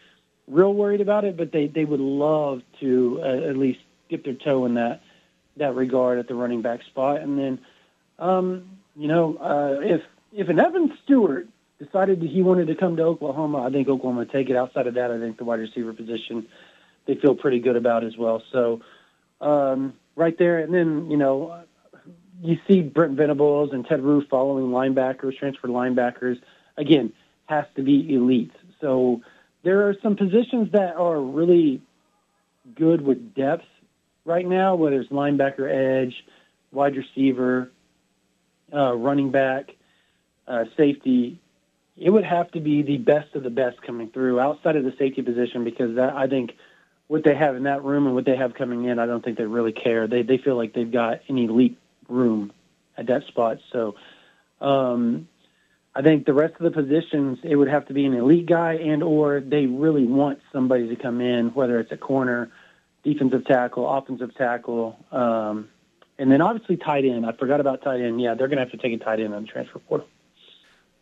real worried about it. But they they would love to uh, at least dip their toe in that that regard at the running back spot. And then, um, you know, uh, if if an Evan Stewart decided that he wanted to come to Oklahoma, I think Oklahoma would take it. Outside of that, I think the wide receiver position they feel pretty good about as well. So um, right there, and then you know, you see Brent Venables and Ted Roof following linebackers, transfer linebackers. again, has to be elite. So there are some positions that are really good with depth right now, whether it's linebacker, edge, wide receiver, uh, running back, uh, safety. It would have to be the best of the best coming through outside of the safety position because that, I think what they have in that room and what they have coming in, I don't think they really care. They they feel like they've got an elite room at that spot. So um, I think the rest of the positions, it would have to be an elite guy and or they really want somebody to come in, whether it's a corner, defensive tackle, offensive tackle, um, and then obviously tight end. I forgot about tight end. Yeah, they're going to have to take a tight end on the transfer portal.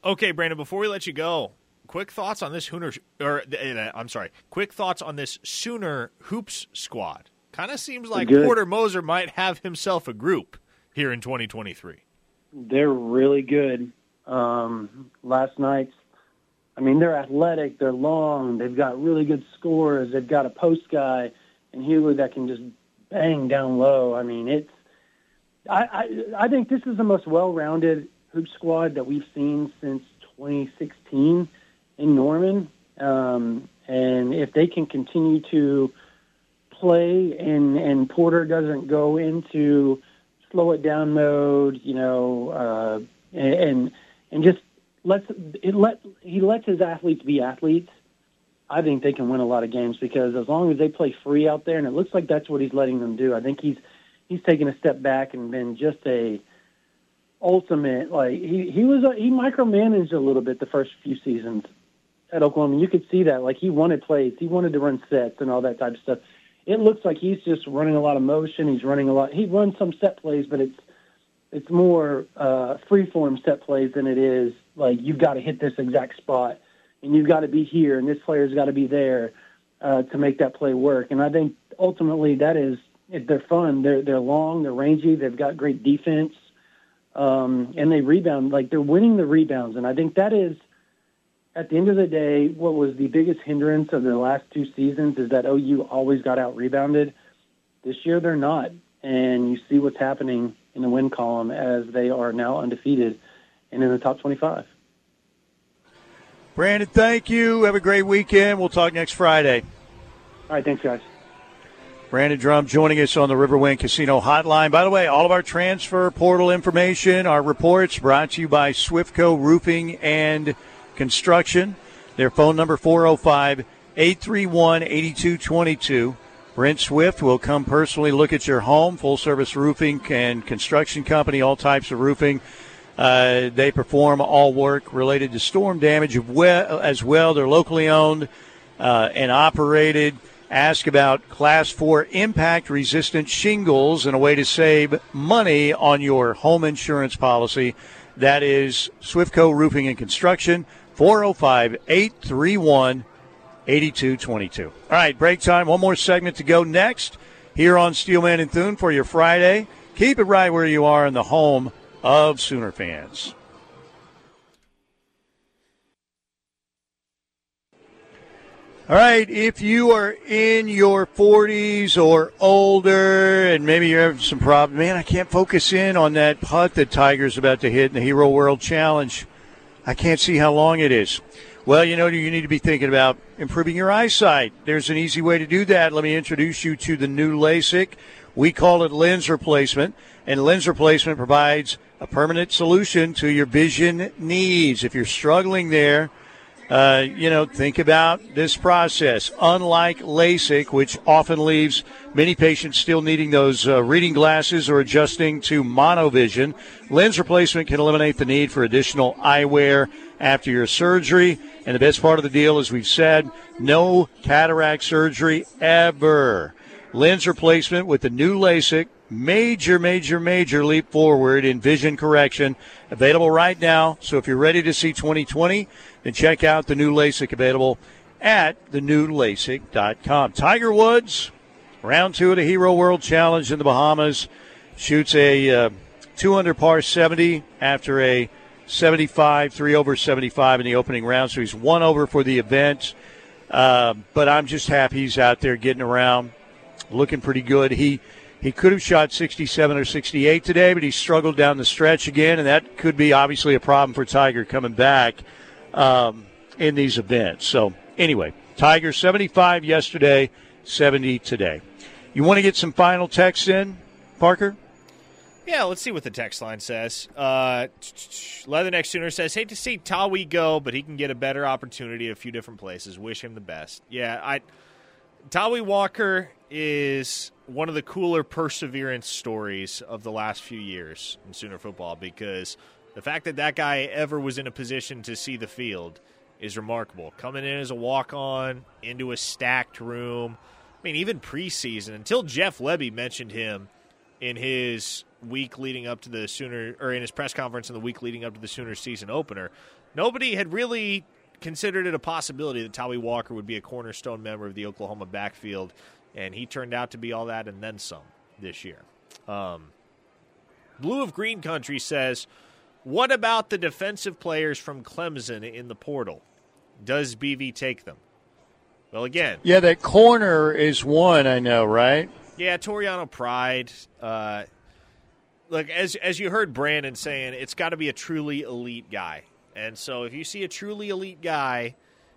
Okay, Brandon. Before we let you go, quick thoughts on this Hooner, or uh, I'm sorry, quick thoughts on this Sooner hoops squad. Kind of seems like Good. Porter Moser might have himself a group here in 2023. They're really good. Um, last night's, I mean, they're athletic, they're long, they've got really good scores, they've got a post guy and Hewlett that can just bang down low. I mean, it's, I, I, I think this is the most well-rounded hoop squad that we've seen since 2016 in Norman. Um, and if they can continue to play and, and Porter doesn't go into slow it down mode, you know, uh, and and just lets it let he lets his athletes be athletes. I think they can win a lot of games because as long as they play free out there, and it looks like that's what he's letting them do. I think he's he's taken a step back and been just a ultimate like he he was a, he micromanaged a little bit the first few seasons at Oklahoma. You could see that like he wanted plays, he wanted to run sets and all that type of stuff. It looks like he's just running a lot of motion. He's running a lot. He runs some set plays, but it's it's more uh, free form set plays than it is like you've got to hit this exact spot and you've got to be here and this player's got to be there uh, to make that play work. And I think ultimately that is they're fun. They're they're long, they're rangy, they've got great defense, um, and they rebound like they're winning the rebounds. And I think that is at the end of the day what was the biggest hindrance of the last two seasons is that OU always got out rebounded. This year they're not, and you see what's happening in the win column as they are now undefeated and in the top 25. Brandon, thank you. Have a great weekend. We'll talk next Friday. All right, thanks, guys. Brandon Drum joining us on the Riverwind Casino Hotline. By the way, all of our transfer portal information, our reports brought to you by Swiftco Roofing and Construction. Their phone number 405 831 8222. Brent Swift will come personally look at your home, full service roofing and construction company, all types of roofing. Uh, they perform all work related to storm damage as well. They're locally owned uh, and operated. Ask about Class 4 impact resistant shingles and a way to save money on your home insurance policy. That is Swiftco Roofing and Construction, 405 831 8222. All right, break time. One more segment to go next here on Steelman and Thune for your Friday. Keep it right where you are in the home of Sooner fans. All right, if you are in your 40s or older and maybe you're having some problems, man, I can't focus in on that putt that Tiger's about to hit in the Hero World Challenge. I can't see how long it is. Well, you know, you need to be thinking about improving your eyesight. There's an easy way to do that. Let me introduce you to the new LASIK. We call it lens replacement, and lens replacement provides a permanent solution to your vision needs. If you're struggling there, uh, you know, think about this process. Unlike LASIK, which often leaves many patients still needing those uh, reading glasses or adjusting to monovision, lens replacement can eliminate the need for additional eyewear after your surgery. And the best part of the deal, as we've said, no cataract surgery ever. Lens replacement with the new LASIK major, major, major leap forward in vision correction. Available right now. So if you're ready to see 2020, then check out the new LASIK available at thenewlasik.com. Tiger Woods, round two of the Hero World Challenge in the Bahamas, shoots a uh, 200 par 70 after a 75, three over 75 in the opening round. So he's one over for the event. Uh, but I'm just happy he's out there getting around, looking pretty good. He he could have shot 67 or 68 today, but he struggled down the stretch again, and that could be obviously a problem for Tiger coming back. um, in these events. So anyway, Tiger 75 yesterday, 70 today. You want to get some final texts in, Parker? Yeah, let's see what the text line says. Uh, Leatherneck Sooner says, "Hate to see Tawee go, but he can get a better opportunity at a few different places. Wish him the best." Yeah, I Tawee Walker is one of the cooler perseverance stories of the last few years in Sooner football because the fact that that guy ever was in a position to see the field is remarkable. Coming in as a walk on into a stacked room. I mean, even preseason, until Jeff Lebby mentioned him in his week leading up to the Sooner, or in his press conference in the week leading up to the Sooner season opener, nobody had really considered it a possibility that Tawee Walker would be a cornerstone member of the Oklahoma backfield, and he turned out to be all that and then some this year. Um, Blue of Green Country says, What about the defensive players from Clemson in the portal? Does BV take them? Well, again. Yeah, that corner is one, I know, right? Yeah, Toriano Pride. Uh, look, as as you heard Brandon saying, it's got to be a truly elite guy. And so if you see a truly elite guy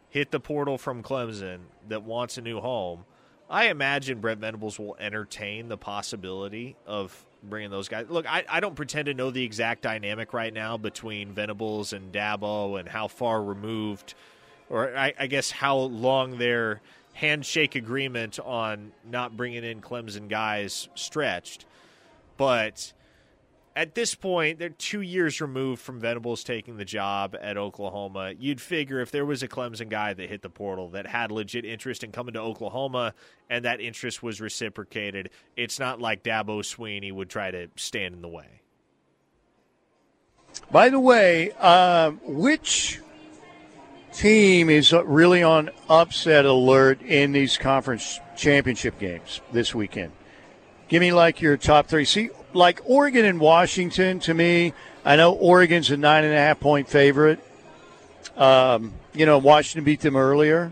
hit the portal from Clemson that wants a new home, I imagine Brent Venables will entertain the possibility of bringing those guys. Look, I, I don't pretend to know the exact dynamic right now between Venables and Dabo and how far removed, or I, I guess how long their handshake agreement on not bringing in Clemson guys stretched. But at this point, they're two years removed from Venables taking the job at Oklahoma. You'd figure if there was a Clemson guy that hit the portal that had legit interest in coming to Oklahoma and that interest was reciprocated, it's not like Dabo Swinney would try to stand in the way. By the way, uh, which team is really on upset alert in these conference championship games this weekend? Give me like your top three. See, like Oregon and Washington, to me, I know Oregon's a nine and a half point favorite. Um, you know, Washington beat them earlier.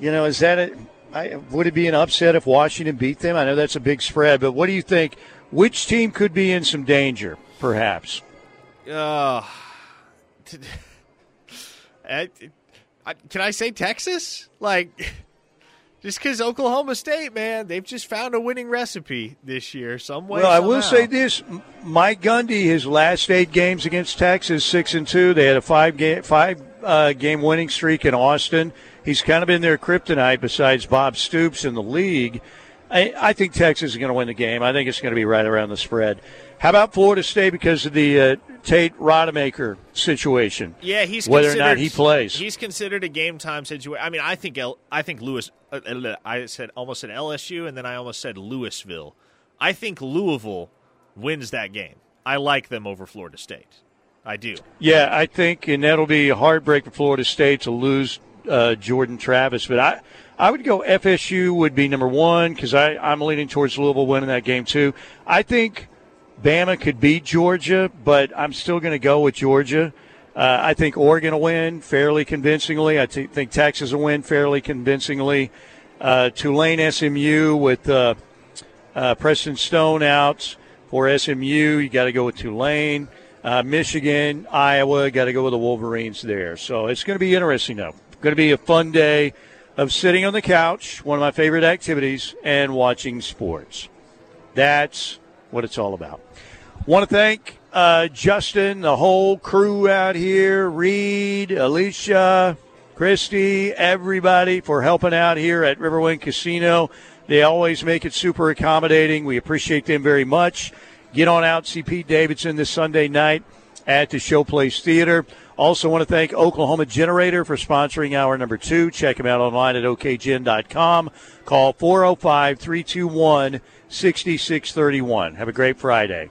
You know, is that a, I, would it be an upset if Washington beat them? I know that's a big spread, but what do you think? Which team could be in some danger, perhaps? Uh, can I say Texas? Like just because Oklahoma State, man, they've just found a winning recipe this year. Some way. Well, somehow. I will say this: Mike Gundy, his last eight games against Texas, six and two. They had a five game five uh, game winning streak in Austin. He's kind of been their kryptonite besides Bob Stoops in the league. I, I think Texas is going to win the game. I think it's going to be right around the spread. How about Florida State because of the uh, Tate Rodemaker situation? Yeah, he's whether or not he plays. He's considered a game time situation. I mean, I think L- I think Lewis. Uh, I said almost said LSU, and then I almost said Louisville. I think Louisville wins that game. I like them over Florida State. I do. Yeah, I think, and that'll be a heartbreak for Florida State to lose uh, Jordan Travis. But I, I would go FSU would be number one because I'm leaning towards Louisville winning that game too. I think Bama could beat Georgia, but I'm still going to go with Georgia. Uh, I think Oregon will win fairly convincingly. I t- think Texas will win fairly convincingly. Uh, Tulane SMU with uh, uh, Preston Stone out for SMU. You got to go with Tulane. Uh, Michigan, Iowa, got to go with the Wolverines there. So it's going to be interesting, though. Going to be a fun day of sitting on the couch, one of my favorite activities, and watching sports. That's what it's all about. Want to thank uh, Justin, the whole crew out here, Reed, Alicia, Christy, everybody for helping out here at Riverwind Casino. They always make it super accommodating. We appreciate them very much. Get on out, see Pete Davidson this Sunday night at the Showplace Theater. Also, want to thank Oklahoma Generator for sponsoring hour number two. Check them out online at okgen.com. Call 405 321 6631. Have a great Friday.